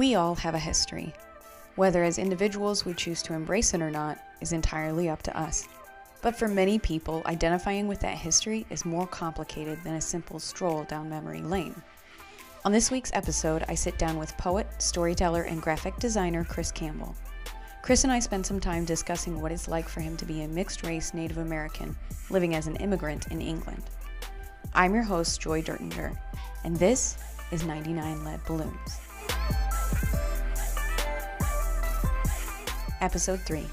We all have a history. Whether as individuals we choose to embrace it or not is entirely up to us. But for many people, identifying with that history is more complicated than a simple stroll down memory lane. On this week's episode, I sit down with poet, storyteller, and graphic designer Chris Campbell. Chris and I spend some time discussing what it's like for him to be a mixed race Native American living as an immigrant in England. I'm your host, Joy Dertinger, and this is 99 Lead Balloons. Episode 3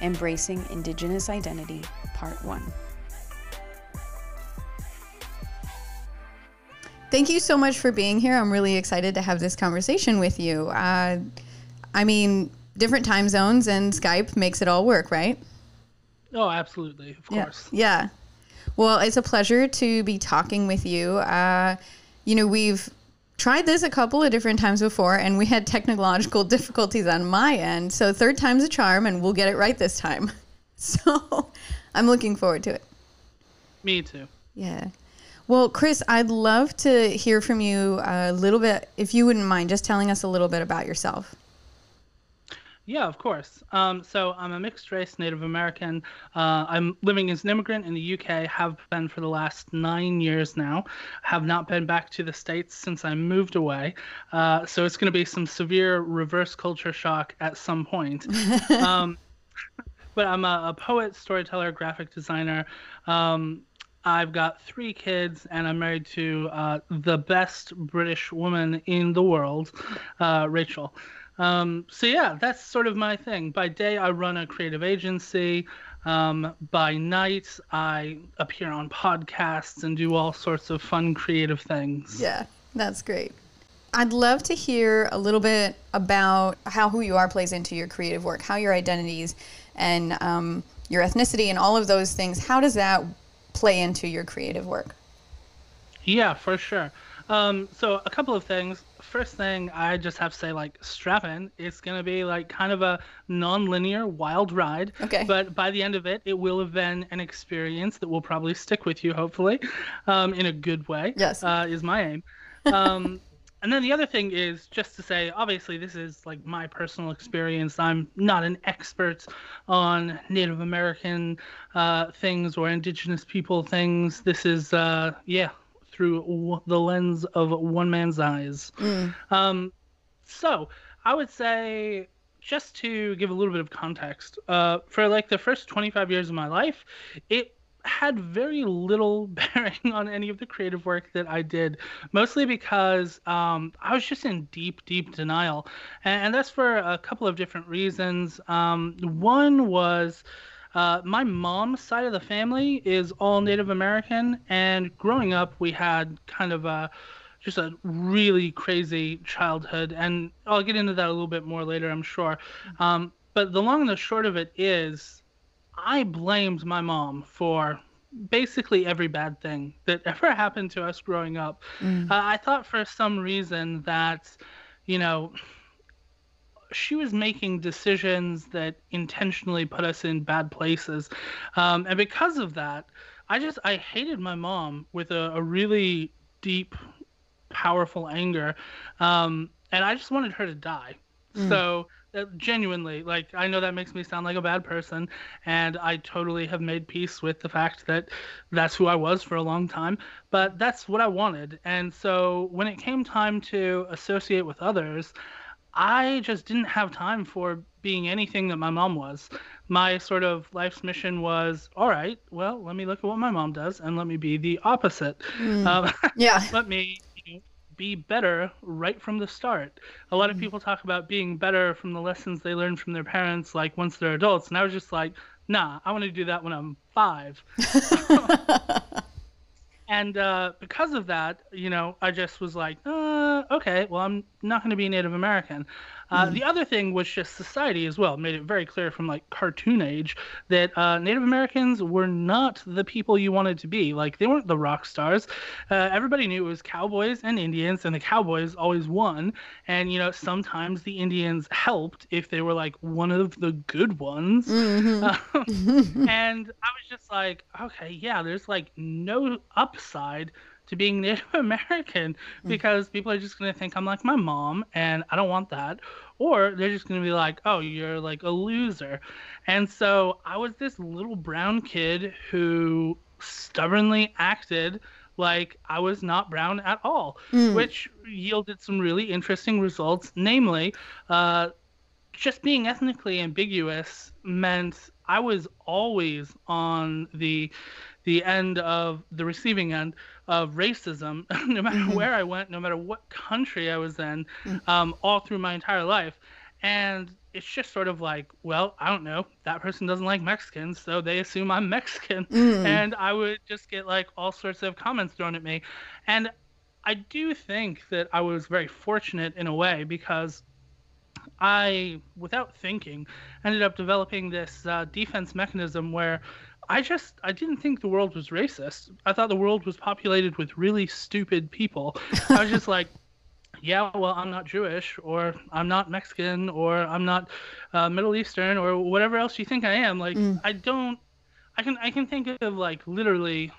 Embracing Indigenous Identity, Part 1. Thank you so much for being here. I'm really excited to have this conversation with you. Uh, I mean, different time zones and Skype makes it all work, right? Oh, absolutely. Of course. Yeah. yeah. Well, it's a pleasure to be talking with you. Uh, you know, we've tried this a couple of different times before and we had technological difficulties on my end. So, third time's a charm and we'll get it right this time. So, I'm looking forward to it. Me too. Yeah. Well, Chris, I'd love to hear from you a little bit, if you wouldn't mind, just telling us a little bit about yourself. Yeah, of course. Um, so I'm a mixed race Native American. Uh, I'm living as an immigrant in the UK, have been for the last nine years now. Have not been back to the States since I moved away. Uh, so it's going to be some severe reverse culture shock at some point. um, but I'm a, a, poet, storyteller, graphic designer. Um, I've got three kids, and I'm married to uh, the best British woman in the world, uh, Rachel. Um, so yeah, that's sort of my thing. By day, I run a creative agency. Um, by night, I appear on podcasts and do all sorts of fun, creative things. Yeah, that's great. I'd love to hear a little bit about how who you are plays into your creative work, how your identities and um, your ethnicity and all of those things. How does that play into your creative work? Yeah, for sure. Um, so a couple of things first thing I just have to say, like, strap in. It's gonna be like kind of a non-linear wild ride. Okay. But by the end of it, it will have been an experience that will probably stick with you, hopefully, um, in a good way. Yes. Uh, is my aim. Um, and then the other thing is just to say, obviously, this is like my personal experience. I'm not an expert on Native American uh, things or Indigenous people things. This is, uh, yeah, through the lens of one man's eyes. Mm. Um, so I would say, just to give a little bit of context, uh, for like the first 25 years of my life, it had very little bearing on any of the creative work that I did, mostly because um, I was just in deep, deep denial. And, and, that's for a couple of different reasons. Um, one was uh, my mom's side of the family is all Native American, and growing up, we had kind of a just a really crazy childhood, and I'll get into that a little bit more later, I'm sure. Um, but the long and the short of it is, I blamed my mom for basically every bad thing that ever happened to us growing up. Mm. Uh, I thought for some reason that, you know, she was making decisions that intentionally put us in bad places, um, and because of that, I just I hated my mom with a, a really deep, powerful anger, um, and I just wanted her to die. Mm. So uh, genuinely, like I know that makes me sound like a bad person, and I totally have made peace with the fact that that's who I was for a long time. But that's what I wanted, and so when it came time to associate with others. I just didn't have time for being anything that my mom was. My sort of life's mission was, all right, well, let me look at what my mom does and let me be the opposite. Mm. Um, yeah. let me you know, be better right from the start. A lot of mm. people talk about being better from the lessons they learn from their parents, like once they're adults. And I was just like, nah, I want to do that when I'm five. and uh, because of that, you know, I just was like, uh, okay, well, I'm not going to be Native American. Uh, mm. The other thing was just society as well made it very clear from like cartoon age that uh, Native Americans were not the people you wanted to be. Like they weren't the rock stars. Uh, everybody knew it was cowboys and Indians, and the cowboys always won. And you know sometimes the Indians helped if they were like one of the good ones. Mm-hmm. and I was just like, okay, yeah, there's like no upside to being Native American because people are just going to think I'm like my mom and I don't want that. Or they're just going to be like, oh, you're like a loser. And so I was this little brown kid who stubbornly acted like I was not brown at all, which yielded some really interesting results. Namely, uh, just being ethnically ambiguous meant I was always on the the end of the receiving end of racism, no matter where I went, no matter what country I was in, um, all through my entire life. And it's just sort of like, well, I don't know, that person doesn't like Mexicans, so they assume I'm Mexican. And I would just get like all sorts of comments thrown at me. And I do think that I was very fortunate in a way because I, without thinking, ended up developing this uh, defense mechanism where I just I didn't think the world was racist. I thought the world was populated with really stupid people. I was just like, yeah, well, I'm not Jewish, or I'm not Mexican, or I'm not uh, Middle Eastern, or whatever else you think I am. Like, I don't. I can I can think of like literally.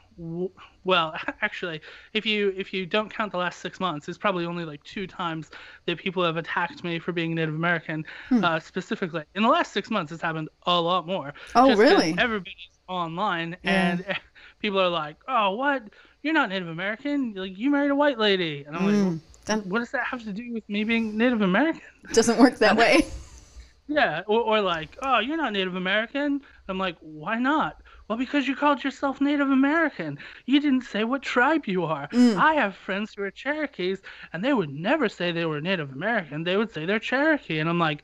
Well, actually, if you if you don't count the last six months, it's probably only like two times that people have attacked me for being Native American, uh, specifically. In the last six months, it's happened a lot more. Oh, really? Everybody's online, and people are like, "Oh, what? You're not Native American. Like, you married a white lady," and I'm like, mm. That what does that have to do with me being Native American? doesn't work that way. Yeah, or, or like, oh, you're not Native American. I'm like, why not? Well, because you called yourself Native American. You didn't say what tribe you are. Mm. I have friends who are Cherokees, and they would never say they were Native American. They would say they're Cherokee. And I'm like,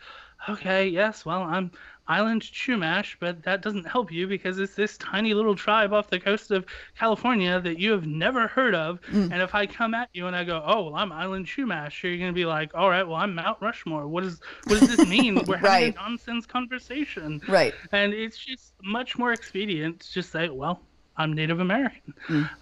okay, yes, well, I'm Island Chumash, but that doesn't help you because it's this tiny little tribe off the coast of California that you have never heard of. And if I come at you and I go, oh, well, I'm Island Chumash, you're going to be like, all right, well, I'm Mount Rushmore. What, is, what does this mean? We're having a nonsense conversation. Right. And it's just much more expedient to just say, well, I'm Native American.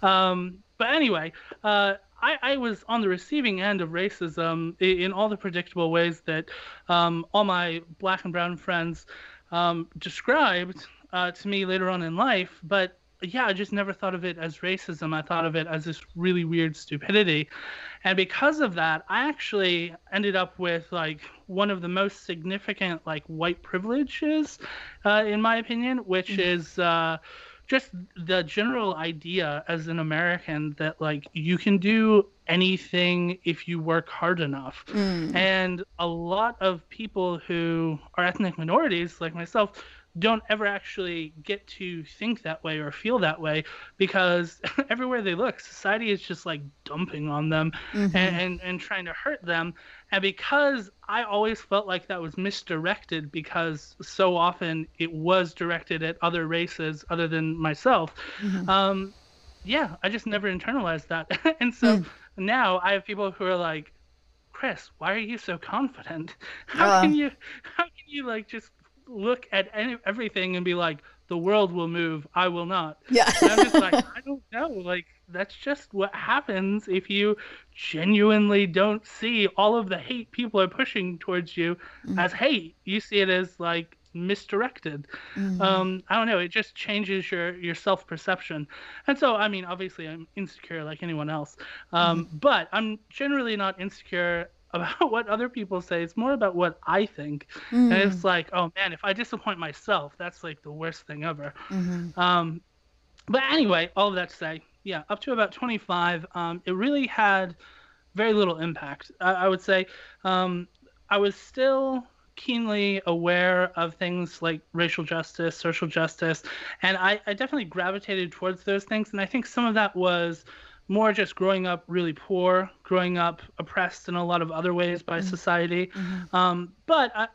Um, but anyway, uh, I, I was on the receiving end of racism in, in all the predictable ways that um, all my black and brown friends um, described uh, to me later on in life. But yeah, I just never thought of it as racism. I thought of it as this really weird stupidity. And because of that, I actually ended up with like one of the most significant like white privileges, uh, in my opinion, which is uh, just the general idea as an American that like you can do anything if you work hard enough. Mm. And a lot of people who are ethnic minorities, like myself, don't ever actually get to think that way or feel that way because everywhere they look, society is just like dumping on them and, and, and trying to hurt them. And because I always felt like that was misdirected because so often it was directed at other races other than myself, um, yeah, I just never internalized that. and so now I have people who are like, Chris, why are you so confident? How Uh. can you, how can you like just look at any, everything and be like, the world will move, I will not. Yeah. I'm just like, I don't know. Like, that's just what happens if you genuinely don't see all of the hate people are pushing towards you as hate. You see it as like misdirected. Um, I don't know. It just changes your your self perception. And so, I mean, obviously, I'm insecure like anyone else. Um, But I'm generally not insecure about what other people say. It's more about what I think. And it's like, oh man, if I disappoint myself, that's like the worst thing ever. Um, but anyway, all of that to say, yeah, up to about 25, um, it really had very little impact. I, I would say um, I was still keenly aware of things like racial justice, social justice, and I, I definitely gravitated towards those things. And I think some of that was more just growing up really poor, growing up oppressed in a lot of other ways by mm-hmm. society. Mm-hmm. Um, but I,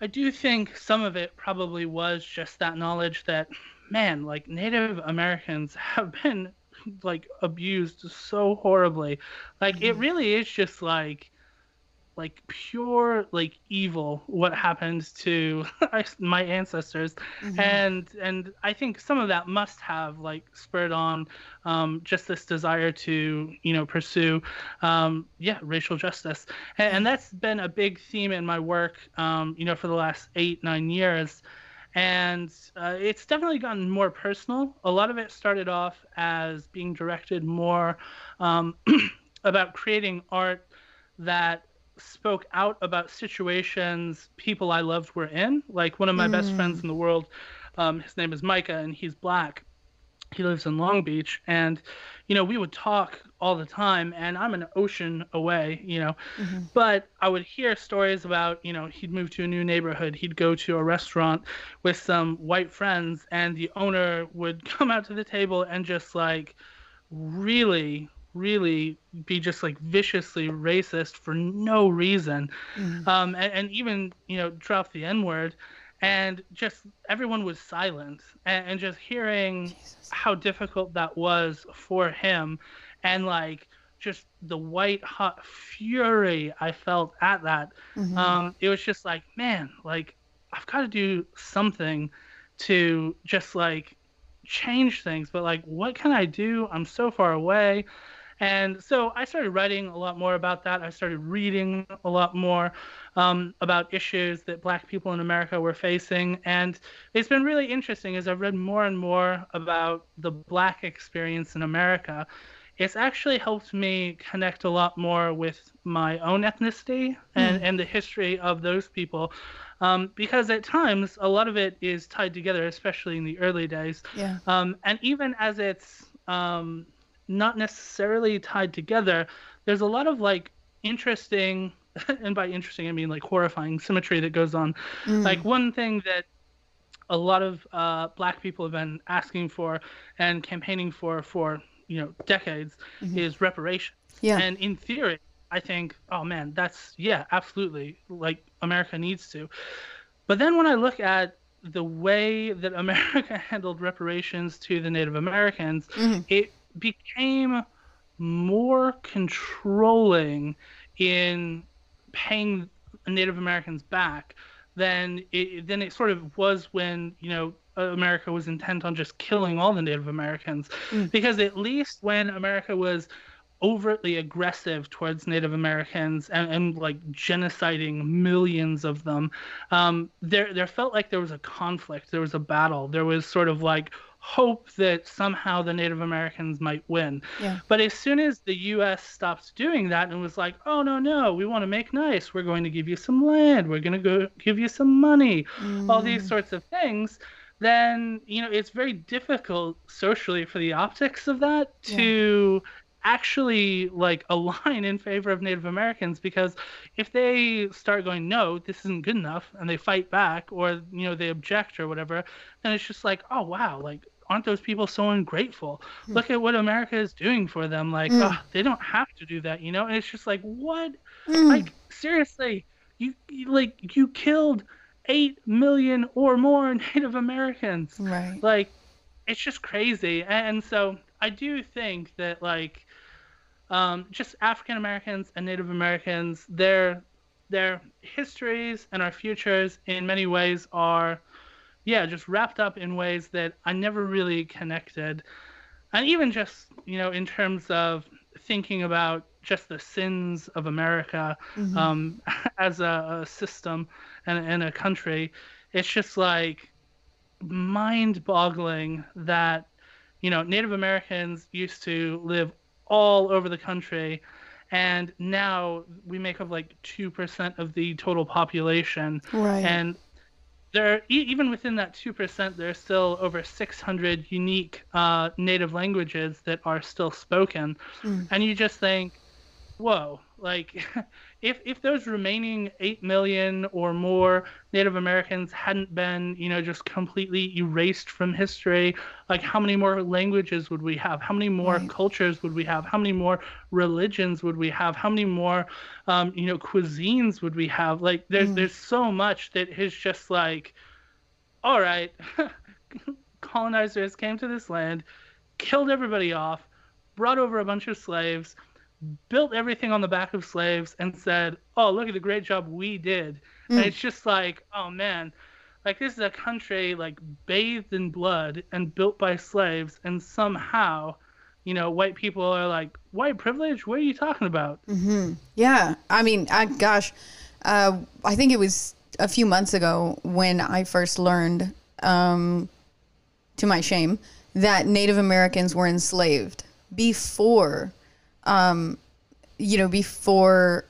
I do think some of it probably was just that knowledge that, man, like Native Americans have been like abused so horribly. Like it mm-hmm. really is just like like pure like evil what happened to my ancestors. And and i think some of that must have like spurred on um, just this desire to you know pursue um, yeah racial justice. And, and that's been a big theme in my work um, you know for the last eight nine years. And uh, it's definitely gotten more personal. A lot of it started off as being directed more um, about creating art that spoke out about situations people I loved were in. Like one of my mm. best friends in the world, um, his name is Micah, and he's black. He lives in Long Beach, and you know we would talk all the time, and I'm an ocean away, you know, mm-hmm. but I would hear stories about you know he'd move to a new neighborhood, he'd go to a restaurant with some white friends, and the owner would come out to the table and just like really really be just like viciously racist for no reason mm. um, and, and, even you know drop the n word and just everyone was silent and, and just hearing Jesus. how difficult that was for him and like just the white hot fury i felt at that mm-hmm. um, it was just like man like i've got to do something to just like change things but like what can i do i'm so far away and so I started writing a lot more about that. I started reading a lot more um, about issues that Black people in America were facing. And it's been really interesting as I've read more and more about the Black experience in America. It's actually helped me connect a lot more with my own ethnicity and, mm. and the history of those people. Um, because at times, a lot of it is tied together, especially in the early days. Yeah. Um, and even as it's um, not necessarily tied together, there's a lot of like interesting, and by interesting I mean like horrifying symmetry that goes on. Mm. Like one thing that a lot of uh, black people have been asking for and campaigning for for you know decades mm-hmm. is reparations. Yeah. And in theory, I think, oh man, that's yeah, absolutely. Like America needs to. But then when I look at the way that America handled reparations to the Native Americans, mm-hmm. it became more controlling in paying Native Americans back than it, than it sort of was when you know America was intent on just killing all the Native Americans, mm. because at least when America was overtly aggressive towards Native Americans and, and like genociding millions of them, um, there there felt like there was a conflict, there was a battle, there was sort of like hope that somehow the Native Americans might win. Yeah. But as soon as the U.S. stopped doing that and was like, oh, no, no, we want to make nice. We're going to give you some land. We're going to go give you some money, mm. all these sorts of things. Then, you know, it's very difficult socially for the optics of that to yeah actually like align in favor of Native Americans because if they start going no this isn't good enough and they fight back or you know they object or whatever then it's just like oh wow like aren't those people so ungrateful mm. look at what America is doing for them like mm. oh, they don't have to do that you know and it's just like what mm. like seriously you, you like you killed 8 million or more Native Americans right like it's just crazy and so I do think that like um, just African Americans and Native Americans, their their histories and our futures in many ways are, yeah, just wrapped up in ways that I never really connected, and even just you know in terms of thinking about just the sins of America mm-hmm. um, as a, a, system and, and a country, it's just like mind-boggling that you know Native Americans used to live all over the country and now we make up like 2% of the total population. Right. And there even within that 2% there's still over 600 unique uh, native languages that are still spoken mm. and you just think whoa like if if those remaining eight million or more Native Americans hadn't been, you know, just completely erased from history, like how many more languages would we have? How many more right. cultures would we have? How many more religions would we have? How many more, um, you know, cuisines would we have? Like there's mm. there's so much that is just like, all right, colonizers came to this land, killed everybody off, brought over a bunch of slaves built everything on the back of slaves and said, "Oh, look at the great job we did." Mm. And it's just like, "Oh man, like this is a country like bathed in blood and built by slaves and somehow, you know, white people are like, "White privilege? What are you talking about?" Mm-hmm. Yeah. I mean, I, gosh, uh, I think it was a few months ago when I first learned um, to my shame, that Native Americans were enslaved before, um, you know, before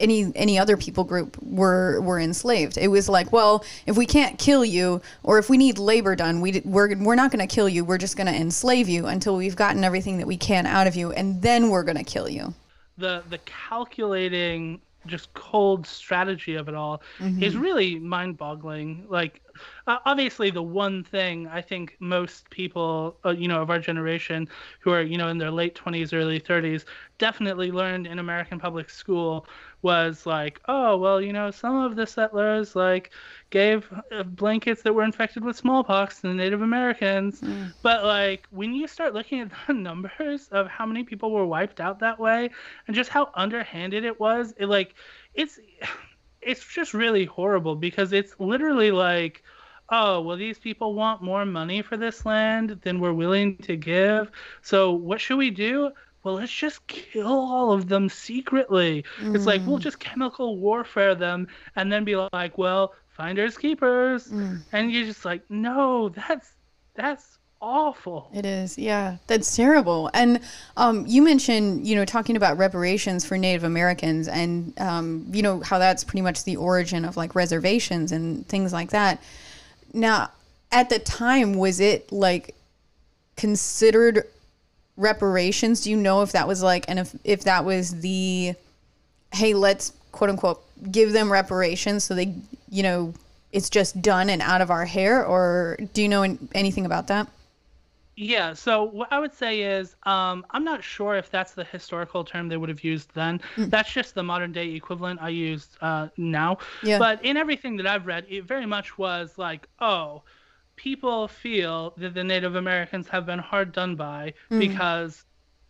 any any other people group were were enslaved. It was like, well, if we can't kill you, or if we need labor done, we we're we're not going to kill you. We're just going to enslave you until we've gotten everything that we can out of you, and then we're going to kill you. The the calculating just cold strategy of it all mm-hmm. is really mind-boggling. Like, uh, obviously, the one thing I think most people, uh, you know, of our generation who are, you know, in their late 20s, early 30s, definitely learned in American public school was like, oh, well, you know, some of the settlers like gave uh, blankets that were infected with smallpox to the Native Americans. Mm. But like when you start looking at the numbers of how many people were wiped out that way and just how underhanded it was, it like it's it's just really horrible because it's literally like oh, well, these people want more money for this land than we're willing to give. So what should we do? well, let's just kill all of them secretly. Mm. It's like we'll mm. just chemical warfare them and then be like, well, finders keepers. Mm. And you're just like, no, that's that's awful. It is, yeah, that's terrible. And um, you mentioned, you know, talking about reparations for Native Americans, and um, you know how that's pretty much the origin of like reservations and things like that. Now, at the time, was it like considered reparations do you know if that was like and if if that was the hey let's quote unquote give them reparations so they you know it's just done and out of our hair or do you know anything about that yeah so what i would say is um, i'm not sure if that's the historical term they would have used then mm. that's just the modern day equivalent i use uh, now yeah. but in everything that i've read it very much was like oh people feel that the Native Americans have been hard done by mm. because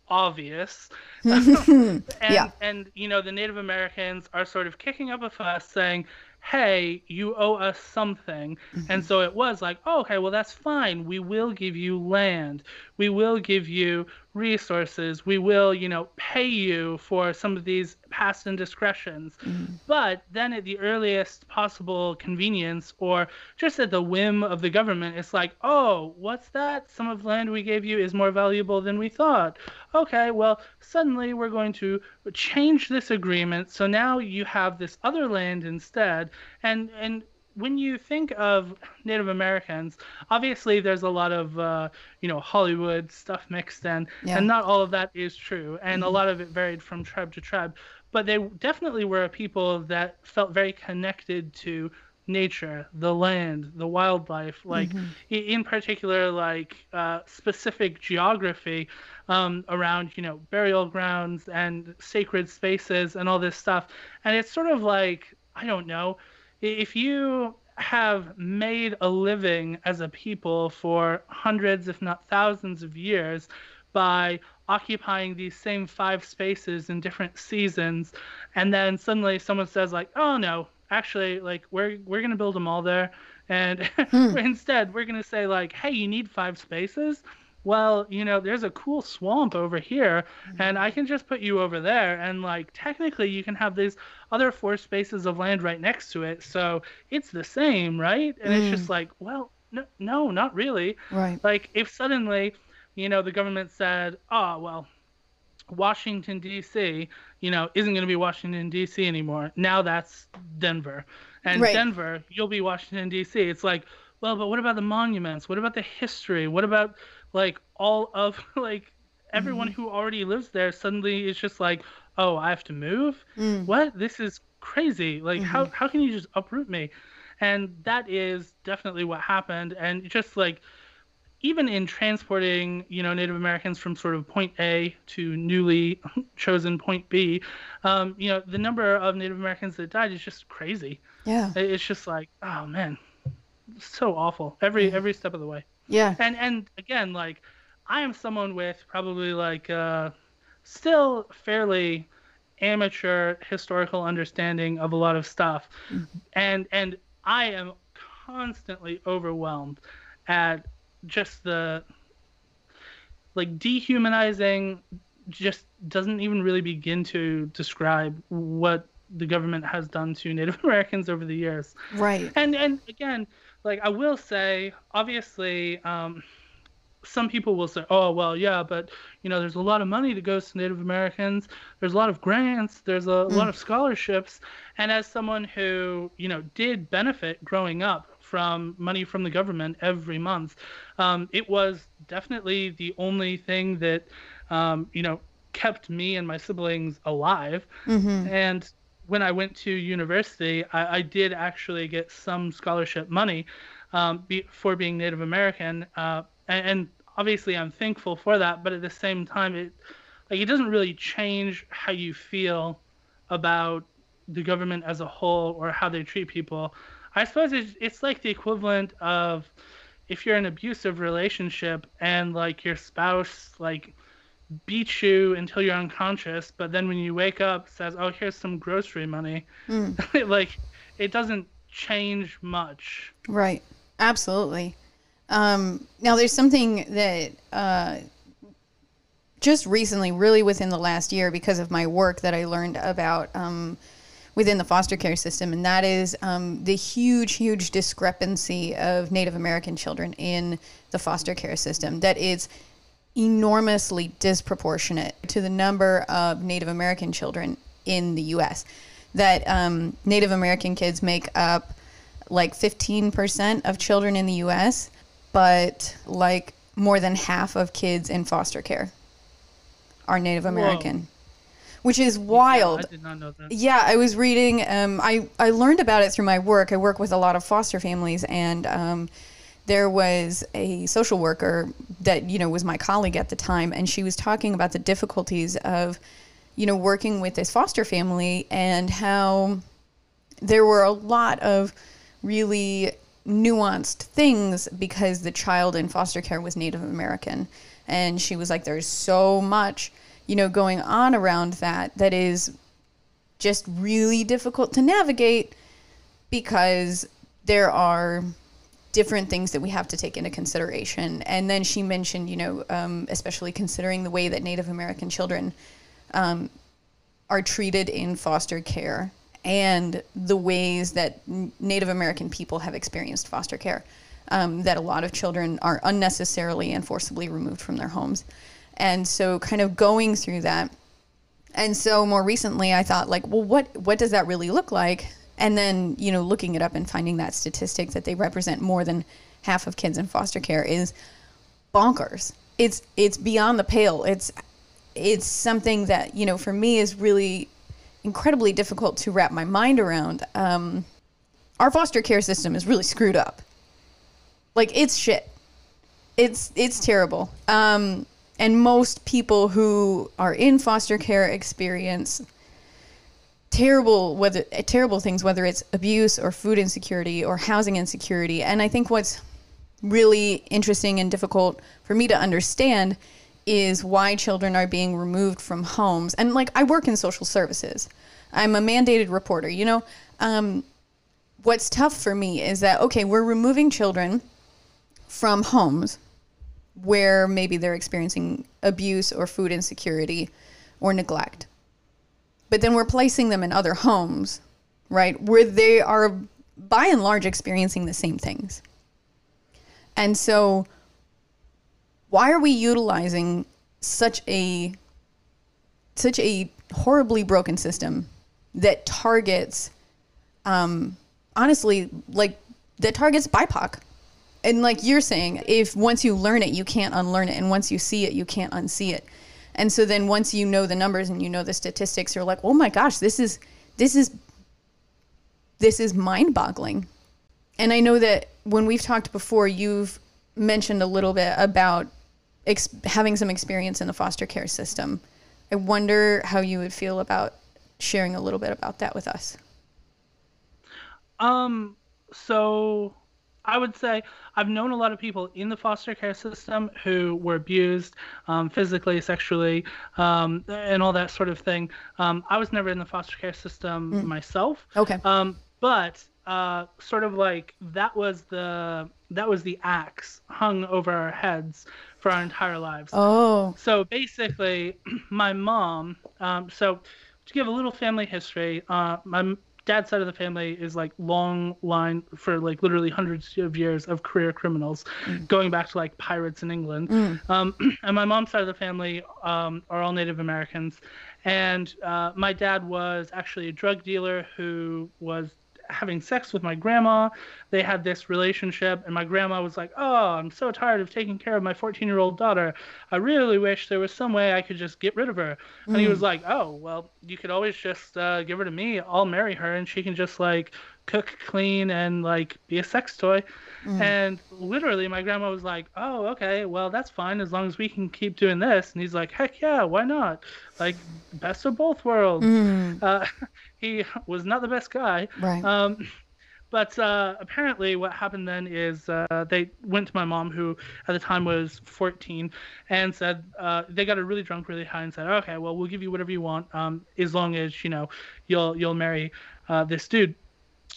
obvious. and, yeah. and, you know, the Native Americans are sort of kicking up a fuss saying, hey, you owe us something. Mm-hmm. And so it was like, oh, okay, well, that's fine. We will give you land. We will give you resources. We will, you know, pay you for some of these past indiscretions. Mm-hmm. But then at the earliest possible convenience or just at the whim of the government, it's like, oh, what's that? Some of the land we gave you is more valuable than we thought. Okay, well, suddenly we're going to change this agreement. So now you have this other land instead. And, and when you think of Native Americans, obviously there's a lot of uh, you know Hollywood stuff mixed in, yeah. and not all of that is true, and mm-hmm. a lot of it varied from tribe to tribe. But they definitely were a people that felt very connected to nature, the land, the wildlife, like mm-hmm. in particular, like uh, specific geography um, around you know burial grounds and sacred spaces and all this stuff. And it's sort of like I don't know if you have made a living as a people for hundreds, if not thousands of years by occupying these same five spaces in different seasons, and then suddenly someone says like, "Oh no, actually, like we're we're gonna build a mall there," and hmm. instead we're gonna say like, "Hey, you need five spaces." Well, you know, there's a cool swamp over here, mm-hmm. and I can just put you over there, and like technically you can have these other four spaces of land right next to it, so it's the same, right? And mm. it's just mm. like, well, no, no, not really. Right. Like if suddenly, you know, the government said, oh well, Washington D.C., you know, isn't going to be Washington D.C. anymore. Now that's Denver, and right. Denver, you'll be Washington D.C. It's like, well, but what about the monuments? What about the history? What about like all of like everyone mm-hmm. who already lives there suddenly is just like, oh, I have to move. Mm. What? This is crazy. Like mm-hmm. how how can you just uproot me? And that is definitely what happened. And just like even in transporting, you know, Native Americans from sort of point A to newly chosen point B, um, you know, the number of Native Americans that died is just crazy. Yeah. It's just like, oh man, so awful every yeah. every step of the way. Yeah. And and again, like I am someone with probably like uh, still fairly amateur historical understanding of a lot of stuff, mm-hmm. and and I am constantly overwhelmed at just the like dehumanizing just doesn't even really begin to describe what the government has done to Native Americans over the years. Right. And and again, like I will say, obviously, um, some people will say, "Oh, well, yeah, but you know, there's a lot of money that goes to Native Americans. There's a lot of grants. There's a mm. lot of scholarships." And as someone who you know did benefit growing up from money from the government every month, um, it was definitely the only thing that um, you know kept me and my siblings alive. Mm-hmm. And when I went to university, I, I did actually get some scholarship money um, be, for being Native American, uh, and, and, obviously I'm thankful for that. But at the same time, it like it doesn't really change how you feel about the government as a whole or how they treat people. I suppose it's, it's like the equivalent of if you're in an abusive relationship and like your spouse like beats you until you're unconscious, but then when you wake up says, "Oh, here's some grocery money." Mm. like it doesn't change much. Right. Absolutely. Um, now there's something that uh, just recently, really within the last year, because of my work that I learned about um, within the foster care system, and that is um, the huge, huge discrepancy of Native American children in the foster care system. That is enormously disproportionate to the number of Native American children in the U.S. That um, Native American kids make up like 15% of children in the U.S., but like more than half of kids in foster care are Native American. Whoa. Which is wild. Yeah, I did not know that. Yeah, I was reading. Um, I I learned about it through my work. I work with a lot of foster families, and um, there was a social worker that you know was my colleague at the time and she was talking about the difficulties of you know working with this foster family and how there were a lot of really nuanced things because the child in foster care was Native American. And she was like there's so much you know going on around that that is just really difficult to navigate because there are different things that we have to take into consideration. And then she mentioned, you know, um, especially considering the way that Native American children um, are treated in foster care and the ways that Native American people have experienced foster care. Um, that a lot of children are unnecessarily and forcibly removed from their homes. And so, kind of going through that. And so, more recently, I thought, like, well, what, what does that really look like? And then you know looking it up and finding that statistic that they represent more than half of kids in foster care is bonkers. It's it's beyond the pale. It's it's something that you know for me is really incredibly difficult to wrap my mind around. Um, our foster care system is really screwed up. Like it's shit. It's it's terrible. Um, and most people who are in foster care experience terrible whether terrible things whether it's abuse or food insecurity or housing insecurity. And i think what's really interesting and difficult for me to understand is why children are being removed from homes. And like i work in social services. I'm a mandated reporter you know? Um, what's tough for me is that okay we're removing children from homes where maybe they're experiencing abuse or food insecurity or neglect but then we're placing them in other homes, right, where they are by and large experiencing the same things. And so, why are we utilizing such a such a horribly broken system that targets, um, honestly, like that targets BIPOC? And like you're saying, if once you learn it, you can't unlearn it, and once you see it, you can't unsee it. And so then once you know the numbers and you know the statistics, you're like, oh my gosh, this is this is this is mind-boggling. And I know that when we've talked before, you've mentioned a little bit about ex- having some experience in the foster care system. I wonder how you would feel about sharing a little bit about that with us. Um. So I would say I've known a lot of people in the foster care system who were abused um, physically, sexually, um, and all that sort of thing. Um, I was never in the foster care system mm. myself. Okay. Um, but uh, sort of like that was the that was the axe hung over our heads for our entire lives. Oh. So basically, my mom. Um, so to give a little family history, uh, my dad's side of the family is like long line for like literally hundreds of years of career criminals, mm. going back to like pirates in England. Mm. Um, and my mom's side of the family um, are all Native Americans, and uh, my dad was actually a drug dealer who was having sex with my grandma. They had this relationship, and my grandma was like, "Oh, I'm so tired of taking care of my 14 year old daughter. I really wish there was some way I could just get rid of her." Mm. And he was mm. like, "Oh, well, you could always just uh, give her to me. I'll marry her, and she can just like cook, clean, and like be a sex toy." Mm. And literally, my grandma was like, "Oh, okay, well, that's fine as long as we can keep doing this." And he's like, "Heck yeah, why not? Like, best of both worlds." Mm. Uh, he was not the best guy. Right. Um, but uh, apparently, what happened then is uh, they went to my mom, who at the time was 14, and said uh, they got her really drunk, really high, and said, "Okay, well, we'll give you whatever you want, um, as long as you know you'll you'll marry uh, this dude."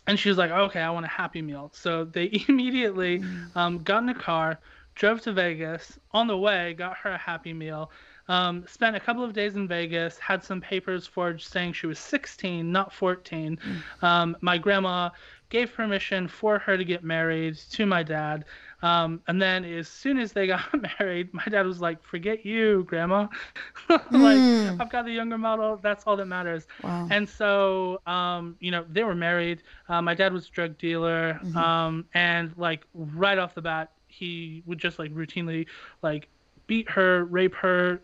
And she was like, "Okay, I want a Happy Meal." So they immediately mm. um, got in a car, drove to Vegas. On the way, got her a Happy Meal. Um, spent a couple of days in Vegas, had some papers forged saying she was 16, not 14. Mm. Um, my grandma gave permission for her to get married to my dad. Um, and then as soon as they got married, my dad was like, "Forget you, grandma. like mm. I've got the younger model. That's all that matters." Wow. And so, um, you know, they were married. Uh, my dad was a drug dealer, mm-hmm. um, and like right off the bat, he would just like routinely like beat her, rape her,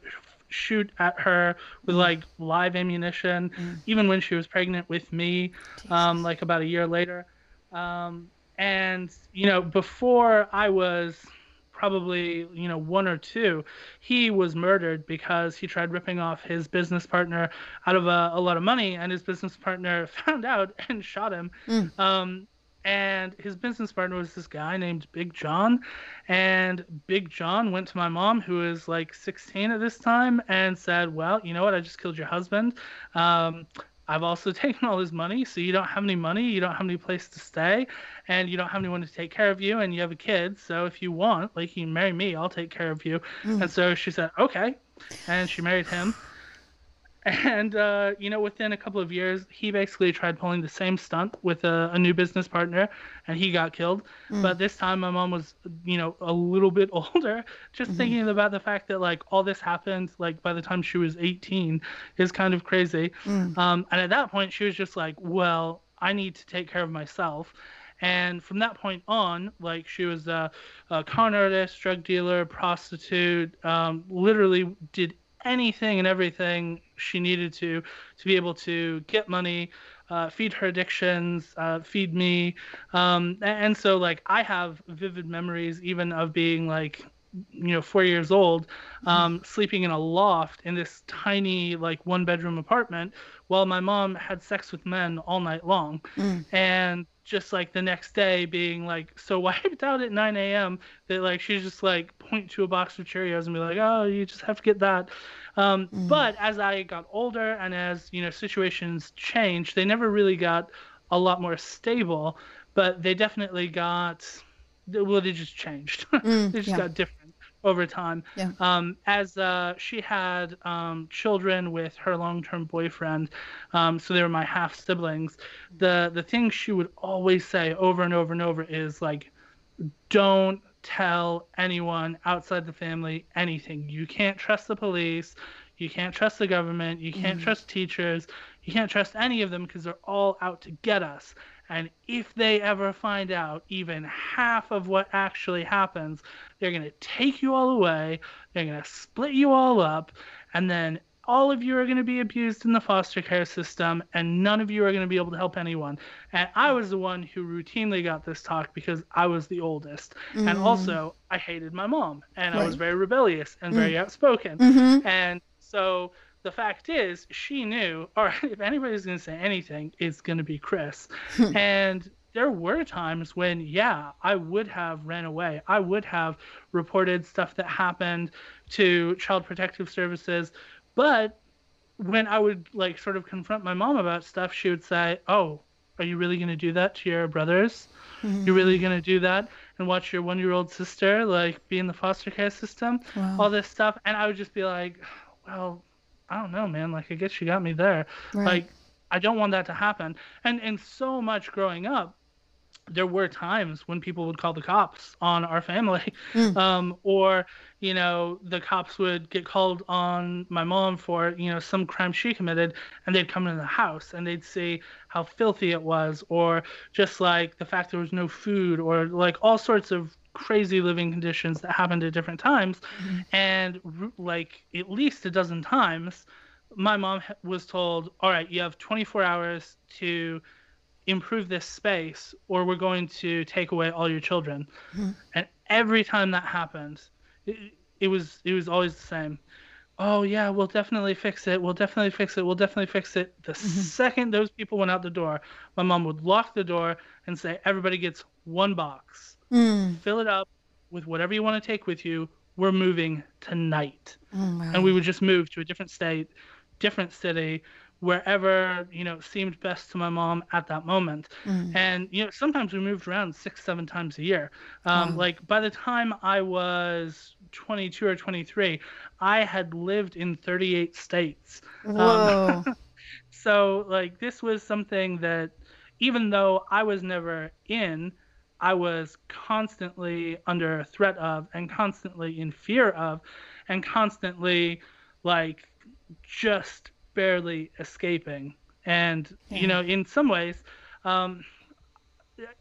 shoot at her with mm. like live ammunition, mm. even when she was pregnant with me, um, like about a year later. Um, and you know, before I was probably you know one or two, he was murdered because he tried ripping off his business partner out of a, a lot of money, and his business partner found out and shot him. Mm. Um, and his business partner was this guy named Big John. And Big John went to my mom, who is like 16 at this time, and said, Well, you know what? I just killed your husband. Um, I've also taken all his money, so you don't have any money, you don't have any place to stay, and you don't have anyone to take care of you, and you have a kid. So if you want, like, you can marry me, I'll take care of you. Mm. And so she said, Okay. And she married him. And uh, you know, within a couple of years, he basically tried pulling the same stunt with a, a new business partner, and he got killed. Mm. But this time, my mom was, you know, a little bit older. Just mm-hmm. thinking about the fact that like all this happened, like by the time she was 18, is kind of crazy. Mm. Um, and at that point, she was just like, well, I need to take care of myself. And from that point on, like she was a, a con artist, drug dealer, prostitute, um, literally did anything and everything she needed to to be able to get money, uh, feed her addictions, uh, feed me, um, and so like I have vivid memories even of being like you know four years old um, mm-hmm. sleeping in a loft in this tiny like one bedroom apartment while my mom had sex with men all night long mm. and just like the next day being like so wiped out at 9 a.m that like she's just like point to a box of cheerios and be like oh you just have to get that um, mm. But as I got older and as you know situations changed, they never really got a lot more stable, but they definitely got well, they just changed. Mm, they just yeah. got different over time. Yeah. Um, as uh, she had um, children with her long-term boyfriend, um, so they were my half siblings. The the thing she would always say over and over and over is like, "Don't tell anyone outside the family anything. You can't trust the police. You can't trust the government. You can't mm. trust teachers. You can't trust any of them because they're all out to get us. And if they ever find out even half of what actually happens, they're going to take you all away. They're going to split you all up. And then all of you are going to be abused in the foster care system and none of you are going to be able to help anyone and i was the one who routinely got this talk because i was the oldest mm-hmm. and also i hated my mom and right. i was very rebellious and very mm-hmm. outspoken mm-hmm. and so the fact is she knew all right if anybody's going to say anything it's going to be chris and there were times when yeah i would have ran away i would have reported stuff that happened to child protective services but when I would like sort of confront my mom about stuff, she would say, "Oh, are you really going to do that to your brothers? Mm-hmm. You're really going to do that and watch your one-year-old sister like be in the foster care system, wow. all this stuff?" And I would just be like, "Well, I don't know, man. Like I guess you got me there. Right. Like I don't want that to happen. And and so much growing up, there were times when people would call the cops on our family, Mm. um, or you know the cops would get called on my mom for you know some crime she committed, and they'd come into the house and they'd see how filthy it was, or just like the fact there was no food, or like all sorts of crazy living conditions that happened at different times, mm-hmm. and like at least a dozen times, my mom was told, "All right, you have 24 hours to." improve this space or we're going to take away all your children. Mm-hmm. And every time that happened it, it was it was always the same. Oh yeah we'll definitely fix it. We'll definitely fix it. We'll definitely fix it. The mm-hmm. second those people went out the door my mom would lock the door and say everybody gets one box Mm. fill it up with whatever you want to take with you we're moving tonight Oh, wow. and we would just move to a different state, different city, wherever you know seemed best to my mom at that moment. Mm. And you know sometimes we moved around six, seven times a year. Um, Wow. Like by the time I was 22 or 23, I had lived in 38 states. Whoa. So like this was something that even though I was never in, I was constantly under threat of and constantly in fear of and constantly like just barely escaping. And Yeah. you know, in some ways, um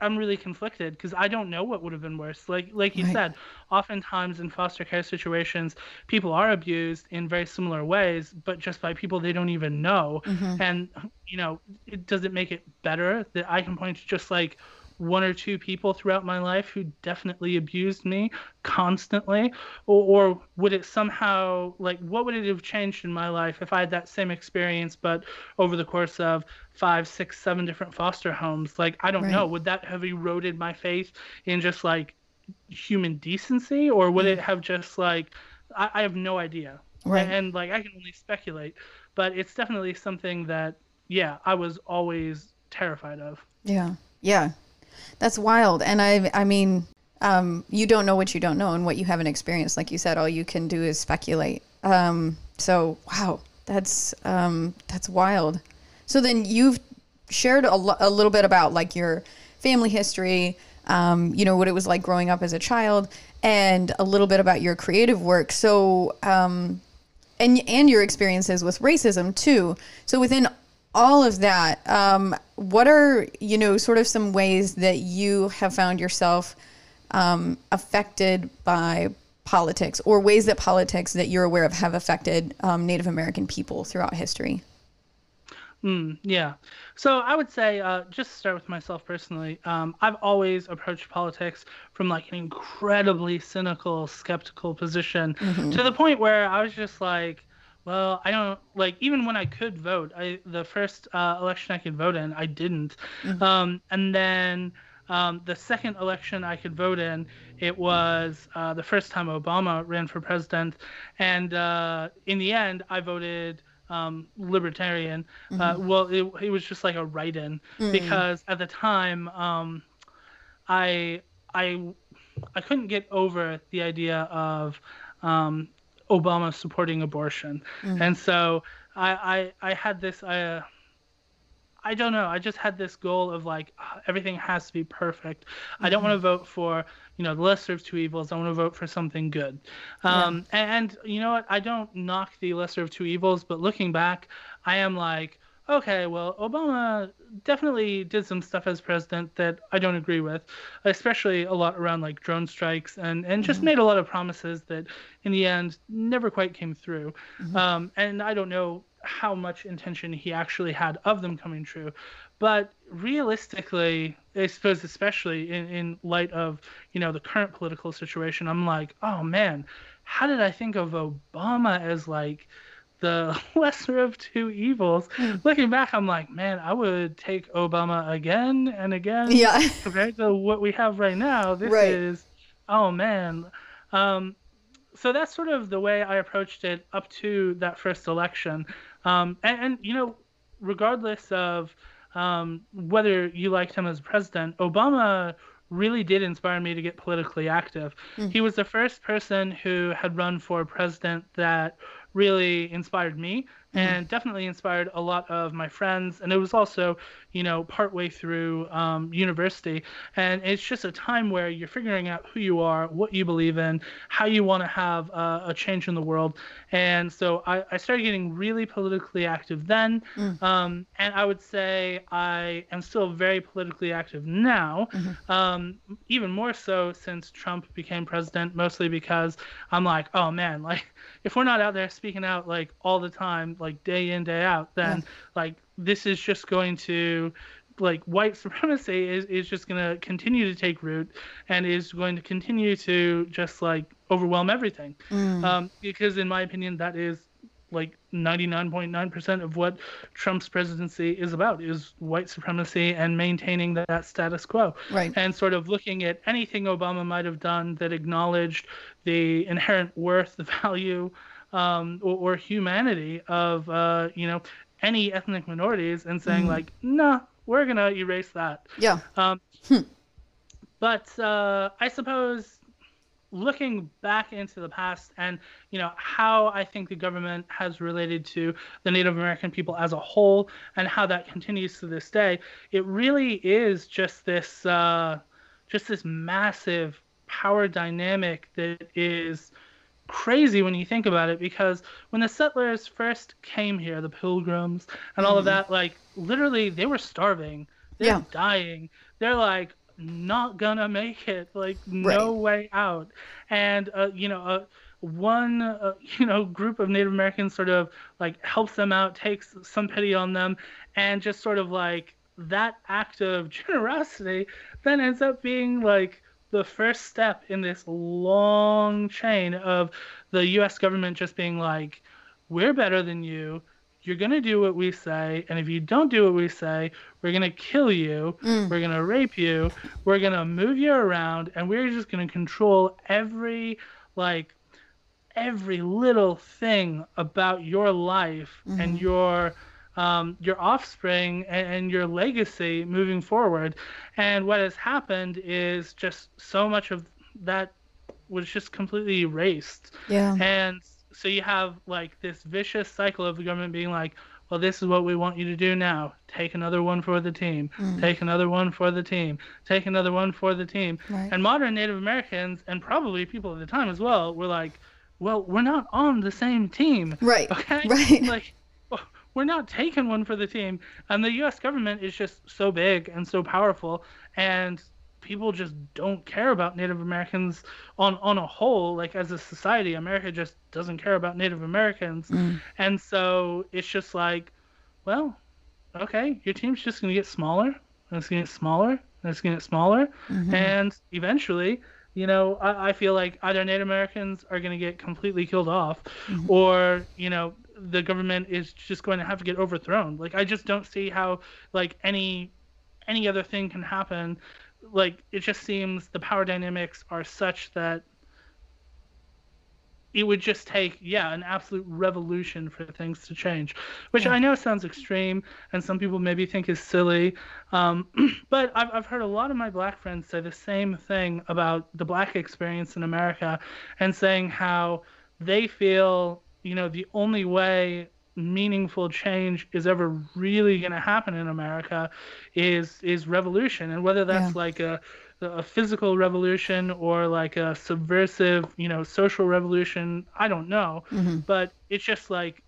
I'm really conflicted because I don't know what would have been worse. Like like you Right. said, oftentimes in foster care situations, people are abused in very similar ways, but just by people they don't even know. Mhm. And you know, it does it make it better that I can point to just like one or two people throughout my life who definitely abused me constantly or, or would it somehow like what would it have changed in my life if i had that same experience but over the course of five six seven different foster homes like i don't know would that have eroded my faith in just like human decency or would it mm. have just like i, I have no idea Right. and like i can only speculate but it's definitely something that yeah i was always terrified of Yeah. Yeah. That's wild. And I I mean, um, you don't know what you don't know and what you haven't experienced. Like you said, all you can do is speculate. Um, so wow, that's um, that's wild. So then you've shared a, lo- a little bit about like your family history, um, you know, what it was like growing up as a child, and a little bit about your creative work. So um, and and your experiences with racism too. So within all of that, um, what are you know sort of some ways that you have found yourself um, affected by politics, or ways that politics that you're aware of have affected um, Native American people throughout history? Mm, yeah. So I would say, uh, just to start with myself personally, um, I've always approached politics from like an incredibly cynical, skeptical position to the point where I was just like, well, I don't like even when I could vote. I the first uh, election I could vote in, I didn't, um, and then um, the second election I could vote in, it was uh, the first time Obama ran for president, and uh, in the end, I voted um, libertarian. Uh, well, it, it was just like a write-in because at the time, um, I I I couldn't get over the idea of um, Obama supporting abortion, and so I I, I had this uh, I don't know I just had this goal of like everything has to be perfect. I don't want to vote for you know the lesser of two evils. I want to vote for something good. Um, and, and you know what? I don't knock the lesser of two evils, but looking back, I am like. Okay, well, Obama definitely did some stuff as president that I don't agree with, especially a lot around like drone strikes and, and just made a lot of promises that in the end never quite came through. Um, and I don't know how much intention he actually had of them coming true. But realistically, I suppose especially in, in light of, you know, the current political situation, I'm like, oh man, how did I think of Obama as like the lesser of two evils? Looking back, I'm like, man, I would take Obama again and again Yeah. compared to what we have right now. This Right. is, oh man. Um, so that's sort of the way I approached it up to that first election. Um, and, and, you know, regardless of um, whether you liked him as president, Obama really did inspire me to get politically active. He was the first person who had run for president that really inspired me hmm. and definitely inspired a lot of my friends. And it was also, you know, partway through um, university. And it's just a time where you're figuring out who you are, what you believe in, how you want to have uh, a change in the world. And so I, I started getting really politically active then. Mm. Um, and I would say I am still very politically active now, mm-hmm. um, even more so since Trump became president, mostly because I'm like, oh man, like if we're not out there speaking out like all the time, like day in day out, then yeah. like this is just going to like white supremacy is, is just going to continue to take root and is going to continue to just like overwhelm everything mm. um, because in my opinion that is like 99.9% of what Trump's presidency is about is white supremacy and maintaining that status quo. Right. And sort of looking at anything Obama might have done that acknowledged the inherent worth, the value, um, or, or, humanity of, uh, you know, any ethnic minorities and saying, mm. like, no, nah, we're going to erase that. Yeah. Um, hmm. But uh, I suppose looking back into the past and you know how I think the government has related to the Native American people as a whole and how that continues to this day, it really is just this uh, just this massive power dynamic that is crazy when you think about it because when the settlers first came here the pilgrims and all mm. of mm-hmm. that like literally they were starving they're yeah. dying they're like not gonna make it like no right. way out and uh, you know uh, one uh, you know group of native americans sort of like helps them out takes some pity on them and just sort of like that act of generosity then ends up being like the first step in this long chain of the US government just being like we're better than you you're going to do what we say and if you don't do what we say we're going to kill you mm. we're going to rape you we're going to move you around and we're just going to control every like every little thing about your life mm-hmm. and your um, your offspring and, and, your legacy moving forward and what has happened is just so much of that was just completely erased yeah and so you have like this vicious cycle of the government being like, well, this is what we want you to do now. Take another one for the team. Mm. Take another one for the team. Take another one for the team. Right. And modern Native Americans and probably people at the time as well were like, well, we're not on the same team. Right. Okay. Right. Like, we're not taking one for the team. And the U.S. government is just so big and so powerful, and people just don't care about Native Americans on on a whole. Like as a society, America just doesn't care about Native Americans, mm. and so it's just like, well, okay, your team's just gonna get smaller, and it's gonna get smaller, and it's gonna get smaller, mm-hmm. and eventually. You know, I, I, feel like either Native Americans are going to get completely killed off, mm-hmm. or you know, the government is just going to have to get overthrown. Like I just don't see how like any any other thing can happen like it just seems the power dynamics are such that it would just take yeah an absolute revolution for things to change which yeah. i know sounds extreme and some people maybe think is silly um, but I've, I've heard a lot of my black friends say the same thing about the black experience in america and saying how they feel you know the only way meaningful change is ever really going to happen in America is is revolution, and whether that's yeah. like a a physical revolution or like a subversive, you know, social revolution, I don't know, mm-hmm. but it's just like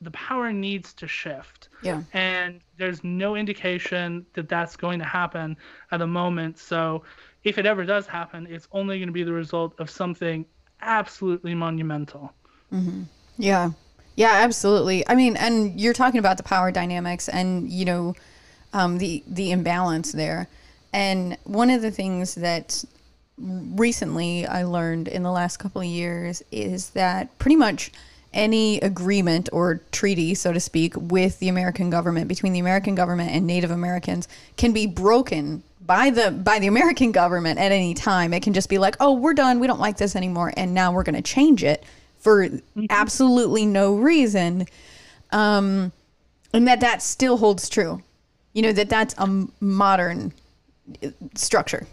the power needs to shift. Yeah. And there's no indication that that's going to happen at the moment. So if it ever does happen, it's only going to be the result of something absolutely monumental. Mm-hmm. Yeah. Yeah, absolutely. I mean, and you're talking about the power dynamics and you know um, the the imbalance there. And one of the things that recently I learned in the last couple of years is that pretty much any agreement or treaty, so to speak, with the American government between the American government and Native Americans can be broken by the by the American government at any time. It can just be like, "Oh, we're done. We don't like this anymore, and now we're going to change it." For mm-hmm. absolutely no reason. Um, and that that still holds true. You know, that that's a modern uh, structure.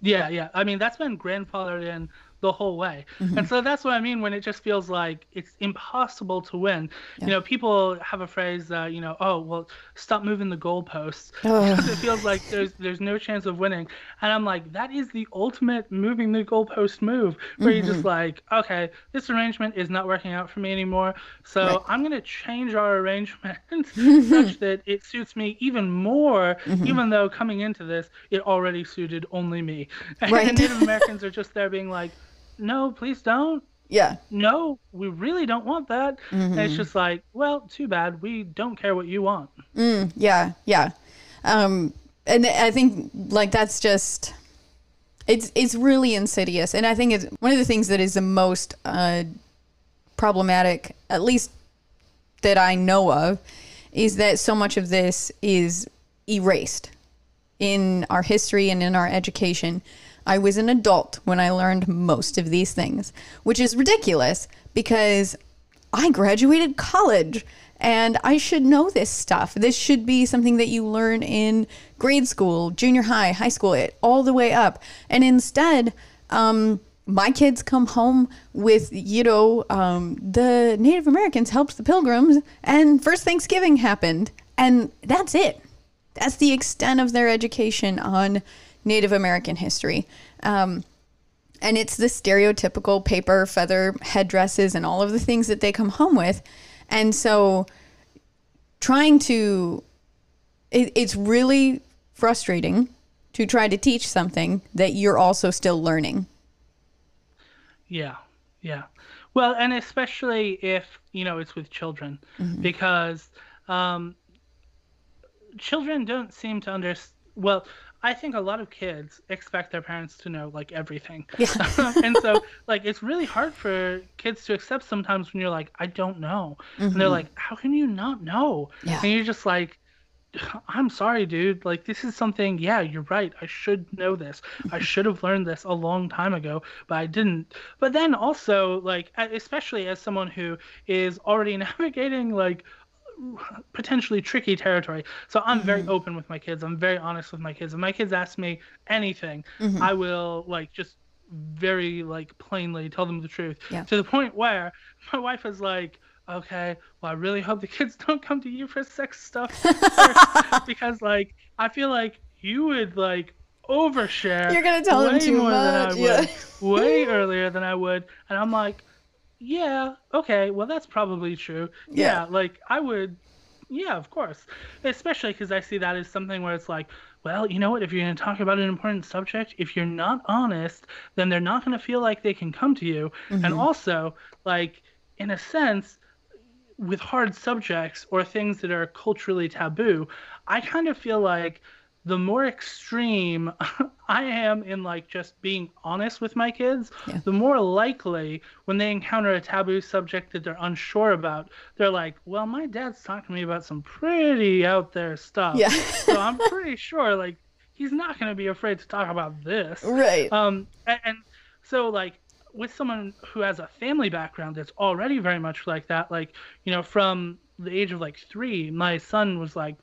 Yeah, yeah. I mean, that's been grandfathered in the whole way. Mm-hmm. And so that's what I mean when it just feels like it's impossible to win. You know, people have a phrase, uh, you know, oh well, stop moving the goalposts. Because it feels like there's there's no chance of winning. And I'm like, that is the ultimate moving the goalpost move, where you're Mm-hmm. just like, okay, this arrangement is not working out for me anymore. So Right. I'm gonna change our arrangement such that it suits me even more, Mm-hmm. even though coming into this it already suited only me. And Right. Native Americans are just there being like, no, please don't. Yeah. No, we really don't want that. Mm-hmm. it's just like, well, too bad. We don't care what you want. Yeah, yeah. Um, and I think like that's just it's it's really insidious, and I think it's one of the things that is the most uh, problematic, at least that I know of, is that so much of this is erased in our history and in our education. I was an adult when I learned most of these things, which is ridiculous because I graduated college and I should know this stuff. This should be something that you learn in grade school, junior high, high school, it, all the way up. And instead, um, my kids come home with, you know, um, the Native Americans helped the Pilgrims, and first Thanksgiving happened, and that's it. That's the extent of their education on Native American history. Um, and it's the stereotypical paper feather headdresses and all of the things that they come home with. And so trying to, it, it's really frustrating to try to teach something that you're also still learning. Yeah, yeah. Well, and especially if you know it's with children, because um, children don't seem to understand. Well, I think a lot of kids expect their parents to know like everything, and so like it's really hard for kids to accept sometimes when you're like, I don't know, and they're mm-hmm. like, How can you not know? Yeah. And you're just like. I'm sorry, dude. Like, this is something, yeah, you're right. I should know this. I should have learned this a long time ago, but I didn't. But then also, like, especially as someone who is already navigating, like, potentially tricky territory. So I'm very mm-hmm. open with my kids. I'm very honest with my kids. If my kids ask me anything, mm-hmm. I will, like, just very, like, plainly tell them the truth Yeah. to the point where my wife is like, okay, well, I really hope the kids don't come to you for sex stuff because like I feel like you would like overshare. You're gonna tell them too more than I much, yeah. would, way earlier than I would, and I'm like, yeah, okay, well that's probably true. Yeah. Yeah, like I would. Yeah, of course. Especially because I see that as something where it's like, well, you know what? If you're going to talk about an important subject, if you're not honest, then they're not going to feel like they can come to you. And mm-hmm. also, like, in a sense, with hard subjects or things that are culturally taboo, I kind of feel like the more extreme I am in like just being honest with my kids, Yeah. the more likely when they encounter a taboo subject that they're unsure about, they're like, "Well, my dad's talking to me about some pretty out there stuff." Yeah. so I'm pretty sure like he's not going to be afraid to talk about this. Right. Um, and, and so like with someone who has a family background that's already very much like that, like you know, from the age of like three, my son was like,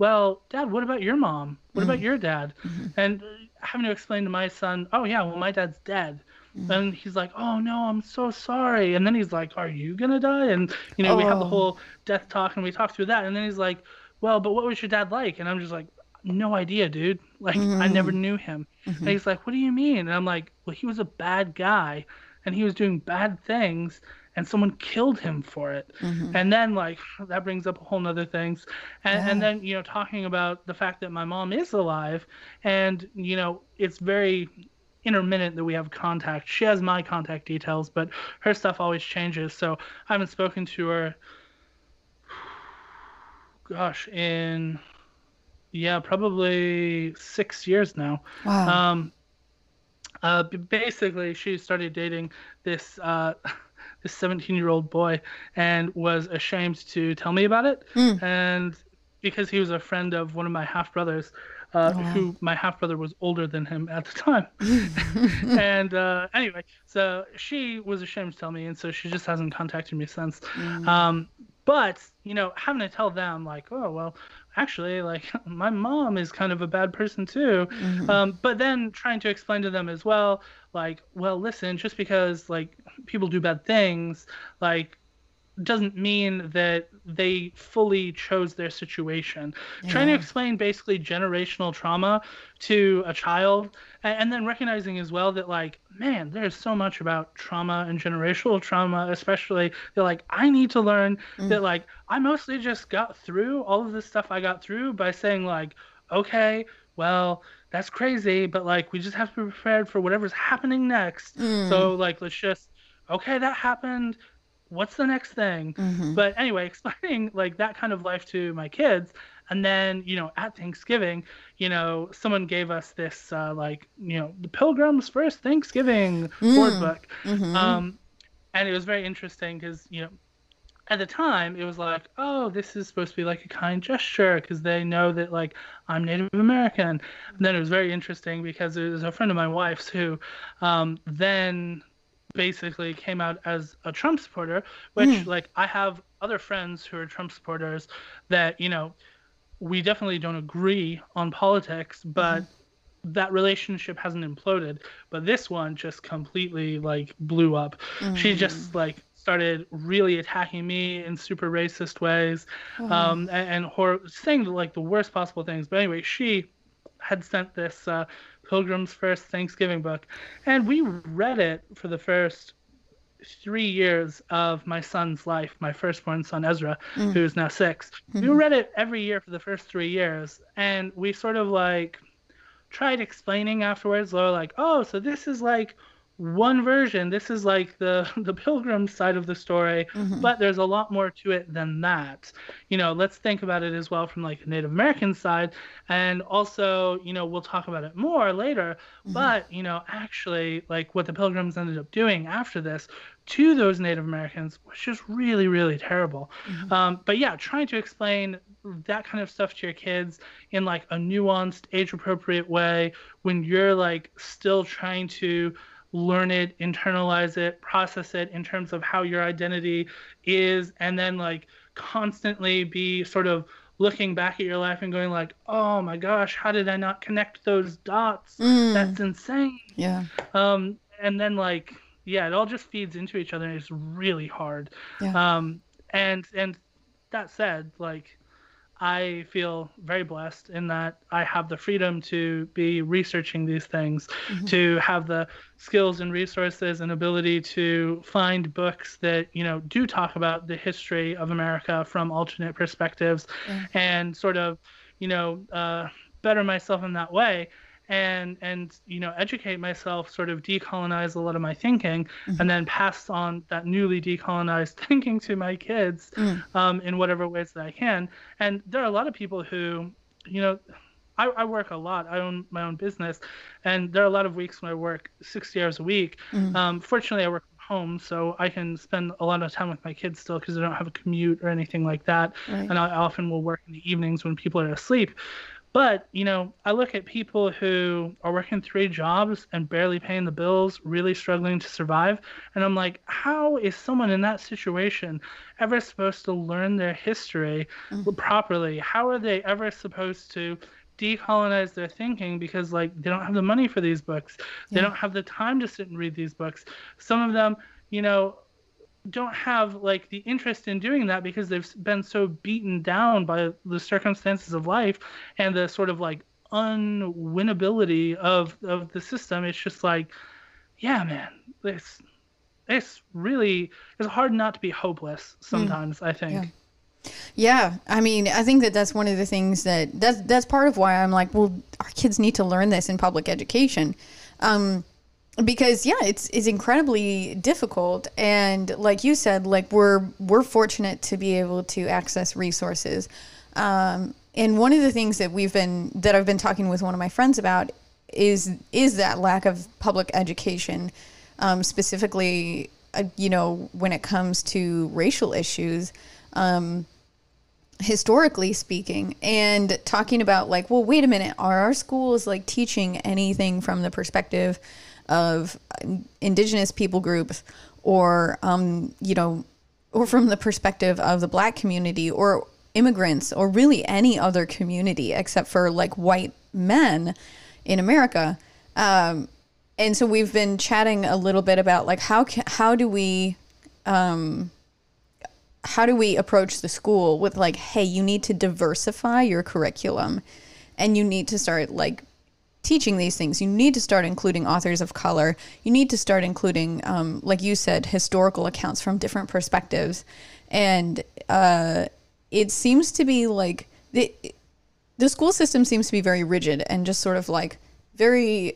"Well, Dad, what about your mom? What about mm-hmm. your dad?" Mm-hmm. And uh, having to explain to my son, "Oh yeah, well my dad's dead." Mm-hmm. And he's like, "Oh no, I'm so sorry." And then he's like, "Are you gonna die?" And you know, we have the Oh. whole death talk, and we talk through that. And then he's like, "Well, but what was your dad like?" And I'm just like, "No idea, dude. Like, I never knew him." And he's like, "What do you mean?" And I'm like, "Well, he was a bad guy, and he was doing bad things." And someone killed him for it, and then like that brings up a whole nother things, and, and then you know talking about the fact that my mom is alive, and you know it's very intermittent that we have contact. She has my contact details, but her stuff always changes. So I haven't spoken to her. Gosh, in yeah, probably six years now. wow. Um, uh, basically, she started dating this uh, this 17 year old boy and was ashamed to tell me about it. And because he was a friend of one of my half brothers, uh, who my half brother was older than him at the time. and uh, anyway, so she was ashamed to tell me, and so she just hasn't contacted me since. Um, but you know, having to tell them like, oh well, actually, like my mom is kind of a bad person too. Mm-hmm. Um, but then trying to explain to them as well, like, well, listen, just because like people do bad things, like doesn't mean that they fully chose their situation. Yeah. Trying to explain basically generational trauma to a child, and, then recognizing as well that, like, man, there's so much about trauma and generational trauma, especially that, like, I need to learn mm. that, like, I mostly just got through all of this stuff I got through by saying, like, okay, well, that's crazy, but like, we just have to be prepared for whatever's happening next. Mm. So, like, let's just okay, that happened what's the next thing? Mm-hmm. But anyway, explaining like that kind of life to my kids. And then, you know, at Thanksgiving, you know, someone gave us this, uh, like, you know, the Pilgrim's First Thanksgiving mm. board book. Mm-hmm. Um, and it was very interesting because, you know, at the time it was like oh this is supposed to be like a kind gesture because they know that like i'm native american and then it was very interesting because it was a friend of my wife's who um, then basically came out as a Trump supporter, which mm. like I have other friends who are Trump supporters that, you know, we definitely don't agree on politics, but mm. that relationship hasn't imploded. But this one just completely like blew up. Mm. She just like started really attacking me in super racist ways, um, and, and hor- saying like the worst possible things. But anyway, she had sent this uh, Pilgrim's First Thanksgiving book, and we read it for the first three years of my son's life, my firstborn son Ezra, mm. who's now 6 mm-hmm. We read it every year for the first three years, and we sort of like tried explaining afterwards. Were like, "Oh, so this is like one version. This is like the the pilgrim side of the story, mm-hmm. but there's a lot more to it than that. You know, let's think about it as well from like the Native American side, and also, you know, we'll talk about it more later. Mm-hmm. But you know, actually, like what the pilgrims ended up doing after this to those Native Americans was just really, really terrible. Mm-hmm. Um, but yeah, trying to explain that kind of stuff to your kids in like a nuanced, age-appropriate way when you're like still trying to learn it, internalize it, process it in terms of how your identity is, and then like constantly be sort of looking back at your life and going like, oh my gosh, how did I not connect those dots? Mm. That's insane. Yeah. Um, and then like, yeah, it all just feeds into each other and it's really hard. Yeah. Um, and and that said, like I feel very blessed in that I have the freedom to be researching these things, mm-hmm. to have the skills and resources and ability to find books that, you know, do talk about the history of America from alternate perspectives mm-hmm. and sort of, you know, uh, better myself in that way and and you know educate myself sort of decolonize a lot of my thinking mm-hmm. and then pass on that newly decolonized thinking to my kids mm. um, in whatever ways that i can and there are a lot of people who you know I, I, work a lot. I own my own business, and there are a lot of weeks when I work 60 hours a week. Mm. Um, fortunately, I work from home, so I can spend a lot of time with my kids still because I don't have a commute or anything like that. Right. And I often will work in the evenings when people are asleep. But, you know, I look at people who are working three jobs and barely paying the bills, really struggling to survive, and I'm like, how is someone in that situation ever supposed to learn their history mm-hmm. properly? How are they ever supposed to decolonize their thinking because like they don't have the money for these books. They don't have the time to sit and read these books. Some of them, you know, don't have like the interest in doing that because they've been so beaten down by the circumstances of life and the sort of like unwinnability of of the system it's just like yeah man it's it's really it's hard not to be hopeless sometimes mm. i think yeah. Yeah, I mean, I think that that's one of the things that that's that's part of why I'm like, well, our kids need to learn this in public education. Um, because yeah it's it's incredibly difficult. And like you said like we're we're fortunate to be able to access resources. Um, and one of the things that we've been that I've been talking with one of my friends about is is that lack of public education um, specifically uh, you know when it comes to racial issues um, historically speaking. And talking about like well wait a minute are our schools like teaching anything from the perspective of indigenous people groups or um, you know or from the perspective of the black community or immigrants or really any other community except for like white men in America. Um, and so we've been chatting a little bit about like how ca- how do we um, how do we approach the school with like hey you need to diversify your curriculum and you need to start like teaching these things. You need to start including authors of color. You need to start including um, like you said historical accounts from different perspectives. And uh, it seems to be like the the school system seems to be very rigid and just sort of like very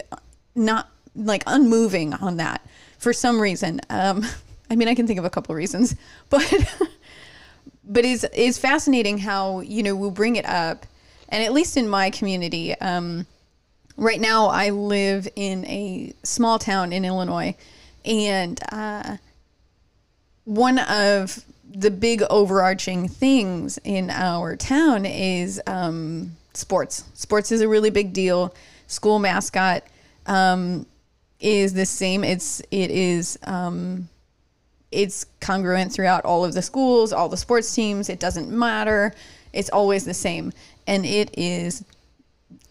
not like unmoving on that for some reason. Um, I mean, I can think of a couple reasons, but but it's it's fascinating how you know we'll bring it up, and at least in my community, um, right now I live in a small town in Illinois, and uh, one of the big overarching things in our town is um, sports. Sports is a really big deal. School mascot um, is the same. It's it is um, it's congruent throughout all of the schools, all the sports teams. It doesn't matter. It's always the same, and it is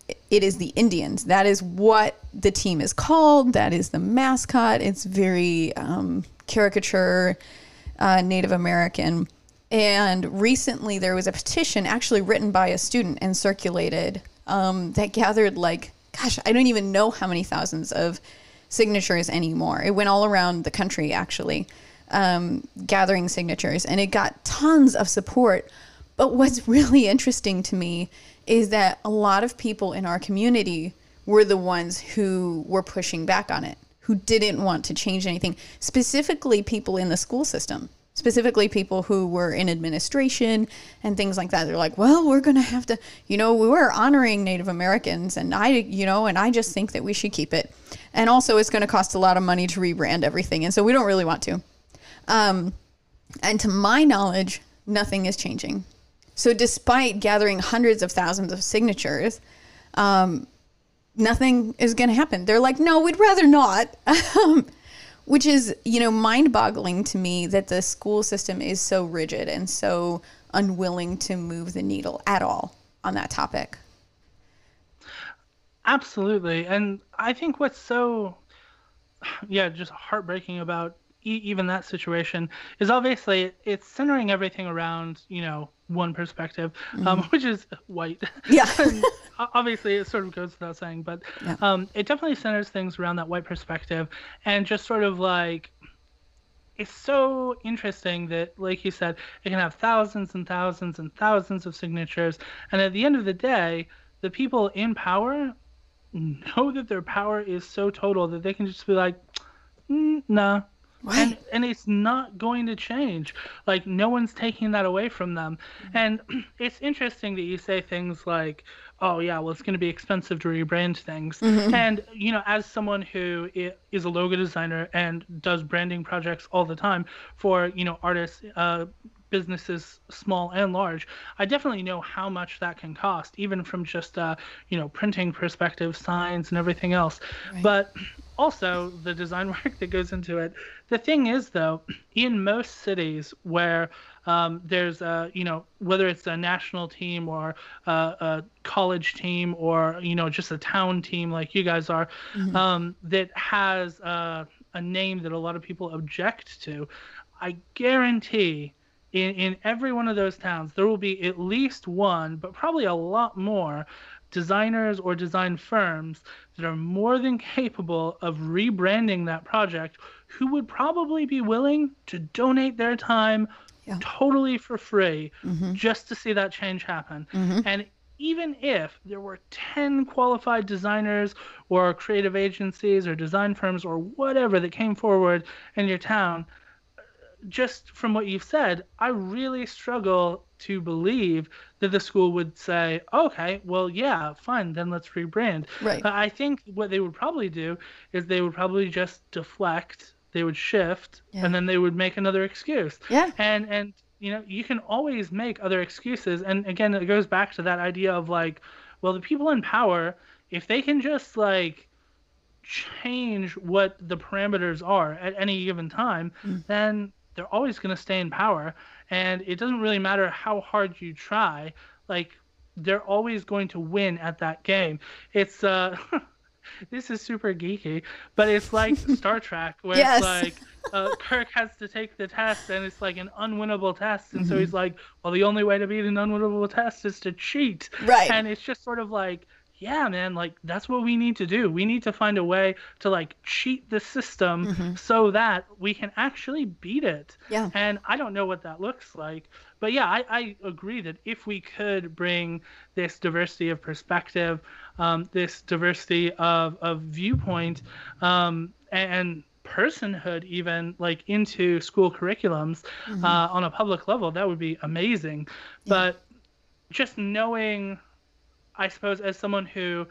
it is the Indians. That is what the team is called. That is the mascot. It's very um, caricature uh, Native American. And recently there was a petition actually written by a student and circulated um, that gathered like, gosh, I don't even know how many thousands of signatures anymore. It went all around the country actually, um, gathering signatures, and it got tons of support. But what's really interesting to me is that a lot of people in our community were the ones who were pushing back on it who didn't want to change anything, specifically people in the school system, specifically people who were in administration and things like that. They're like, well, we're going to have to, you know, we were honoring Native Americans and I, you know, and I just think that we should keep it. And also, it's going to cost a lot of money to rebrand everything. And so we don't really want to. Um, and to my knowledge, nothing is changing. So, despite gathering hundreds of thousands of signatures, um, nothing is going to happen. They're like, no, we'd rather not. Which is, you know, mind boggling to me that the school system is so rigid and so unwilling to move the needle at all on that topic. Absolutely. And I think what's so, yeah, just heartbreaking about even that situation is obviously it's centering everything around, you know, one perspective, um, mm-hmm. um, which is white. Yeah. obviously, it sort of goes without saying, but yeah. um, it definitely centers things around that white perspective and just sort of like it's so interesting that, like you said, it can have thousands and thousands and thousands of signatures, and at the end of the day, the people in power know that their power is so total that they can just be like, mm, nah, Right. And and it's not going to change. Like no one's taking that away from them. Mm-hmm. And it's interesting that you say things like, "Oh yeah, well it's going to be expensive to rebrand things." Mm-hmm. And you know, as someone who is a logo designer and does branding projects all the time for you know artists, uh, businesses small and large i definitely know how much that can cost even from just uh, you know printing perspective signs and everything else right. but also the design work that goes into it. The thing is, though, in most cities where um, there's a, you know, whether it's a national team or a, a, college team or, you know, just a town team like you guys are, mm-hmm. um, that has a, a name that a lot of people object to, I guarantee in, in every one of those towns, there will be at least one, but probably a lot more designers or design firms that are more than capable of rebranding that project who would probably be willing to donate their time yeah. totally for free mm-hmm. just to see that change happen. Mm-hmm. And even if there were 10 qualified designers or creative agencies or design firms or whatever that came forward in your town, just from what you've said, I really struggle to believe that the school would say, okay, well, yeah, fine, then let's rebrand. Right. I think what they would probably do is they would probably just deflect, they would shift, yeah. and then they would make another excuse. Yeah. And and you know, you can always make other excuses. And again, it goes back to that idea of like, well, the people in power, if they can just like change what the parameters are at any given time, mm. then they're always going to stay in power and it doesn't really matter how hard you try. Like they're always going to win at that game. It's uh this is super geeky, but it's like Star Trek where Yes. it's like uh, Kirk has to take the test and it's like an unwinnable test, and so he's like, well, the only way to beat an unwinnable test is to cheat, Right. And it's just sort of like. Yeah, man, like that's what we need to do. We need to find a way to like cheat the system so that we can actually beat it. Yeah. And I don't know what that looks like. But yeah, I, I agree that if we could bring this diversity of perspective, um, this diversity of, of viewpoint, um, and personhood even like into school curriculums uh, on a public level, that would be amazing. But just knowing, I suppose, as someone who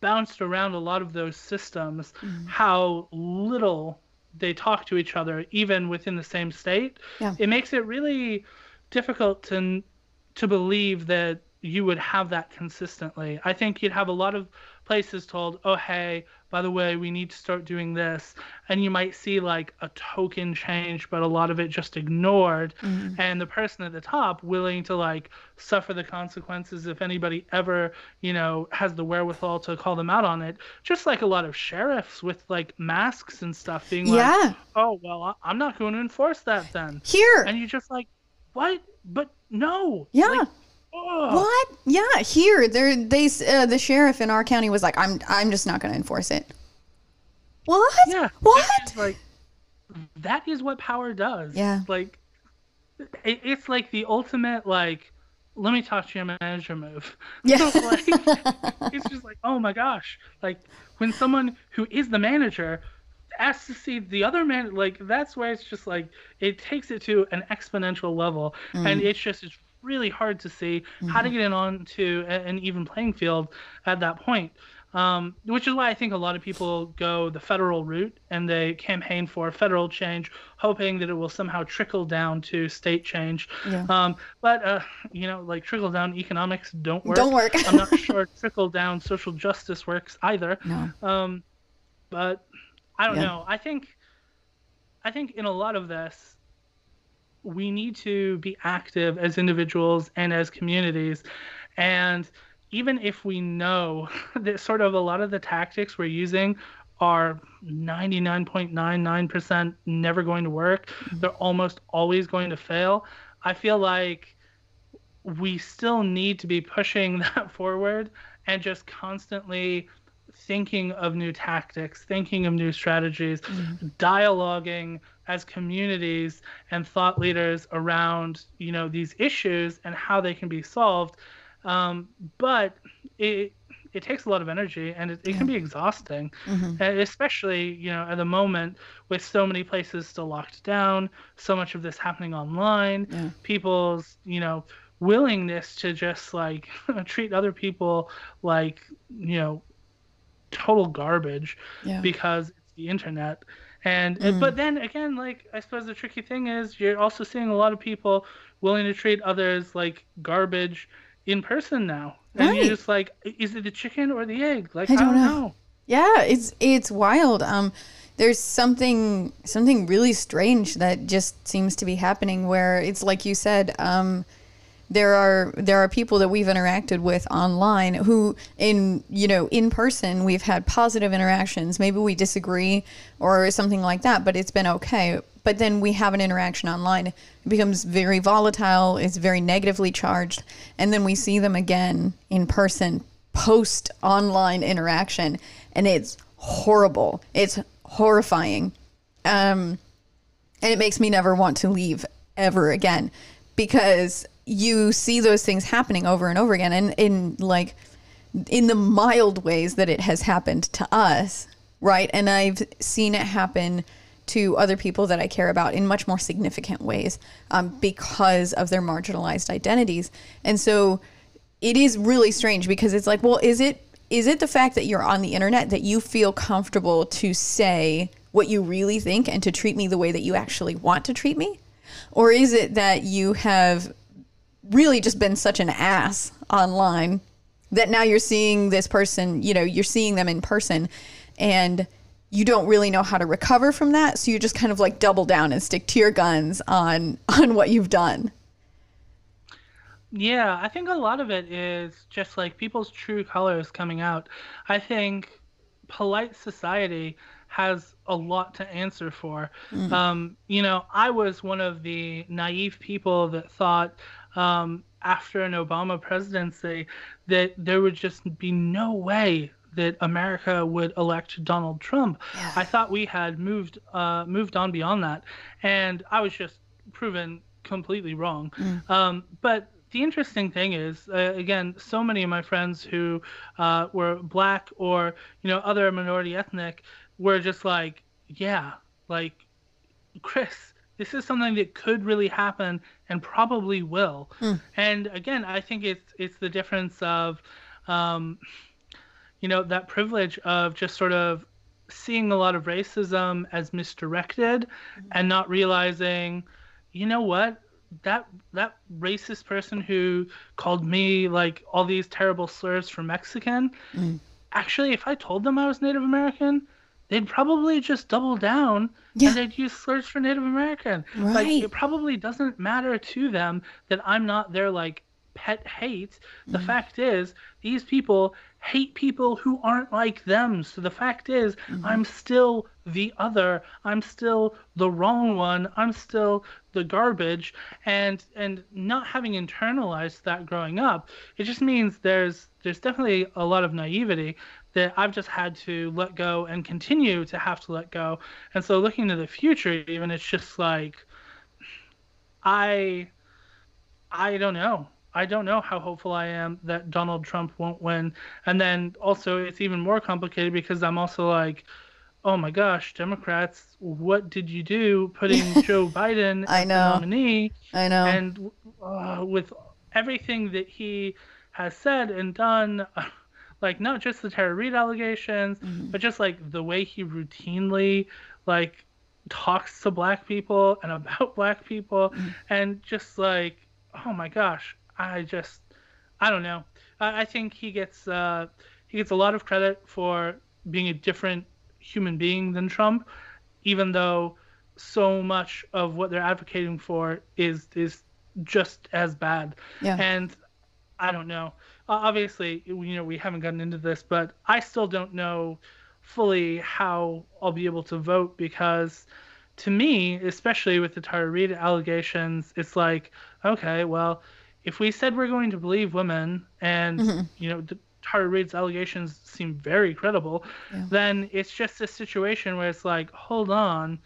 bounced around a lot of those systems, mm-hmm. how little they talk to each other, even within the same state, Yeah. it makes it really difficult to to believe that you would have that consistently. I think you'd have a lot of places told, "Oh, hey, by the way, we need to start doing this," and you might see like a token change, but a lot of it just ignored, mm-hmm. and the person at the top willing to like suffer the consequences if anybody ever, you know, has the wherewithal to call them out on it. Just like a lot of sheriffs with like masks and stuff being Yeah. like, "Oh, well, I- I'm not going to enforce that then." Here. and you're just like, what? But no. Yeah. Like, ugh. What? Yeah, here there they uh, the sheriff in our county was like, I'm I'm just not going to enforce it. What? Yeah. What? Like that is what power does. Yeah. Like it, it's like the ultimate like let me talk to your manager move. Yeah. like, it's just like oh my gosh. Like when someone who is the manager asks to see the other man like that's where it's just like it takes it to an exponential level Mm. and it's just it's really hard to see how Mm-hmm. to get it onto an even playing field at that point um, which is why I think a lot of people go the federal route and they campaign for federal change, hoping that it will somehow trickle down to state change. Yeah. Um, but uh, you know, like trickle down economics don't work. Don't work. I'm not sure trickle down social justice works either. No. Um, but I don't Yeah. know. I think, I think in a lot of this, we need to be active as individuals and as communities, and even if we know that sort of a lot of the tactics we're using are 99.99% never going to work, mm-hmm. they're almost always going to fail. I feel like we still need to be pushing that forward and just constantly thinking of new tactics, thinking of new strategies, mm-hmm. dialoguing as communities and thought leaders around you know these issues and how they can be solved. Um, but it it takes a lot of energy and it, it can be exhausting, and especially you know at the moment with so many places still locked down, so much of this happening online, Yeah. people's you know willingness to just like treat other people like you know total garbage Yeah. because it's the internet and uh, but then again like i suppose the tricky thing is you're also seeing a lot of people willing to treat others like garbage in person now and Right. you're just like is it the chicken or the egg like I i don't don't, know. know. Yeah, it's it's wild. Um, there's something something really strange that just seems to be happening where it's like you said. Um, there are there are people that we've interacted with online who in you know in person we've had positive interactions. Maybe we disagree or something like that but it's been okay. But then we have an interaction online. It becomes very volatile. It's very negatively charged. And then we see them again in person post online interaction. And it's horrible. It's horrifying. Um and it makes me never want to leave ever again because you see those things happening over and over again and in like in the mild ways that it has happened to us right? And i've seen it happen to other people that i care about in much more significant ways um, because of their marginalized identities. And so it is really strange because it's like well is it is it the fact that you're on the internet that you feel comfortable to say what you really think and to treat me the way that you actually want to treat me? Or is it that you have really just been such an ass online that now you're seeing this person, you know, you're seeing them in person and you don't really know how to recover from that, so you just kind of like double down and stick to your guns on on what you've done. Yeah, I think a lot of it is just like people's true colors coming out. I think polite society has a lot to answer for. Mm. Um, you know, I was one of the naive people that thought um, after an Obama presidency that there would just be no way that America would elect Donald Trump. Yeah. I thought we had moved uh, moved on beyond that, and I was just proven completely wrong. Mm. Um, but the interesting thing is, uh, again, so many of my friends who uh, were black or you know other minority ethnic were just like, yeah, like Chris, this is something that could really happen and probably will. Mm. And again, I think it's it's the difference of, um, you know, that privilege of just sort of seeing a lot of racism as misdirected mm-hmm. and not realizing, you know what, that that racist person who called me like all these terrible slurs for Mexican, mm. actually, if I told them I was Native American, they'd probably just double down yeah. and they'd use slurs for Native American. Right. Like it probably doesn't matter to them that I'm not their like pet hate. The mm. fact is, these people hate people who aren't like them. So the fact is, mm-hmm. I'm still the other. I'm still the wrong one. I'm still the garbage. And and not having internalized that growing up, it just means there's there's definitely a lot of naivety that I've just had to let go and continue to have to let go. And so looking to the future even it's just like I I don't know. I don't know how hopeful I am that Donald Trump won't win. And then also, it's even more complicated because I'm also like, oh my gosh, Democrats, what did you do putting Joe Biden I know. as the nominee? I know. And uh, with everything that he has said and done, like not just the Tara Reade allegations, mm-hmm. but just like the way he routinely like talks to black people and about black people, mm-hmm. and just like, oh my gosh, I just, I don't know. I, I think he gets uh, he gets a lot of credit for being a different human being than Trump, even though so much of what they're advocating for is is just as bad. Yeah. And I don't know. Obviously, you know, we haven't gotten into this, but I still don't know fully how I'll be able to vote because to me, especially with the Tara Reade allegations, it's like, okay, well, if we said we're going to believe women and mm-hmm. you know the Tara Reade's allegations seem very credible, yeah. then it's just a situation where it's like, hold on,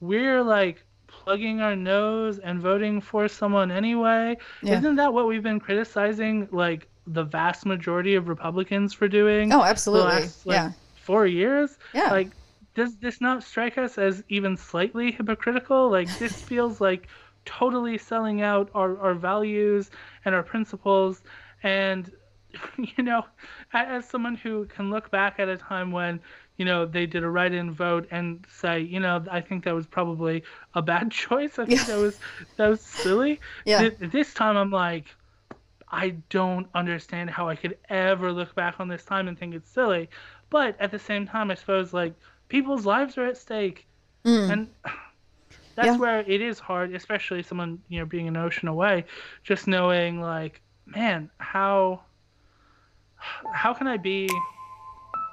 we're like plugging our nose and voting for someone anyway. Yeah. Isn't that what we've been criticizing like the vast majority of Republicans for doing? Oh, absolutely. Last, like, yeah. Four years. Yeah. Like, does this not strike us as even slightly hypocritical? Like, this feels like totally selling out our, our values and our principles. And, you know, as someone who can look back at a time when, you know, they did a write in vote and say, you know, I think that was probably a bad choice. I think yeah. that was that was silly. Yeah. This time I'm like, I don't understand how I could ever look back on this time and think it's silly. But at the same time, I suppose like people's lives are at stake. Mm. And that's yeah. where it is hard, especially someone you know being an ocean away, just knowing like, man, how how can I be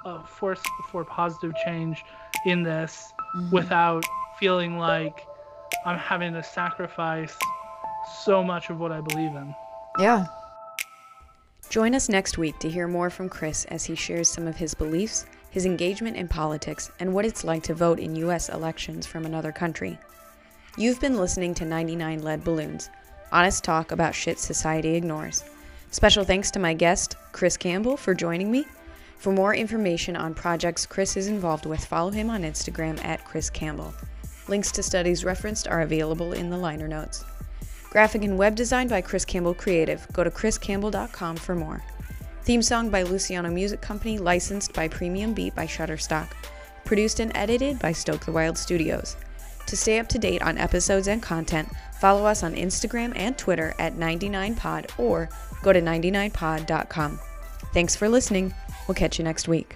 a force for positive change in this mm-hmm. without feeling like I'm having to sacrifice so much of what I believe in. Yeah. Join us next week to hear more from Chris as he shares some of his beliefs, his engagement in politics, and what it's like to vote in U.S. elections from another country. You've been listening to 99 Lead Balloons, honest talk about shit society ignores. Special thanks to my guest, Chris Campbell, for joining me. For more information on projects Chris is involved with, follow him on Instagram at Chris Campbell. Links to studies referenced are available in the liner notes. Graphic and web design by Chris Campbell Creative. Go to chriscampbell.com for more. Theme song by Luciano Music Company, licensed by Premium Beat by Shutterstock. Produced and edited by Stoke the Wild Studios. To stay up to date on episodes and content, follow us on Instagram and Twitter at 99pod or go to 99pod.com. Thanks for listening. We'll catch you next week.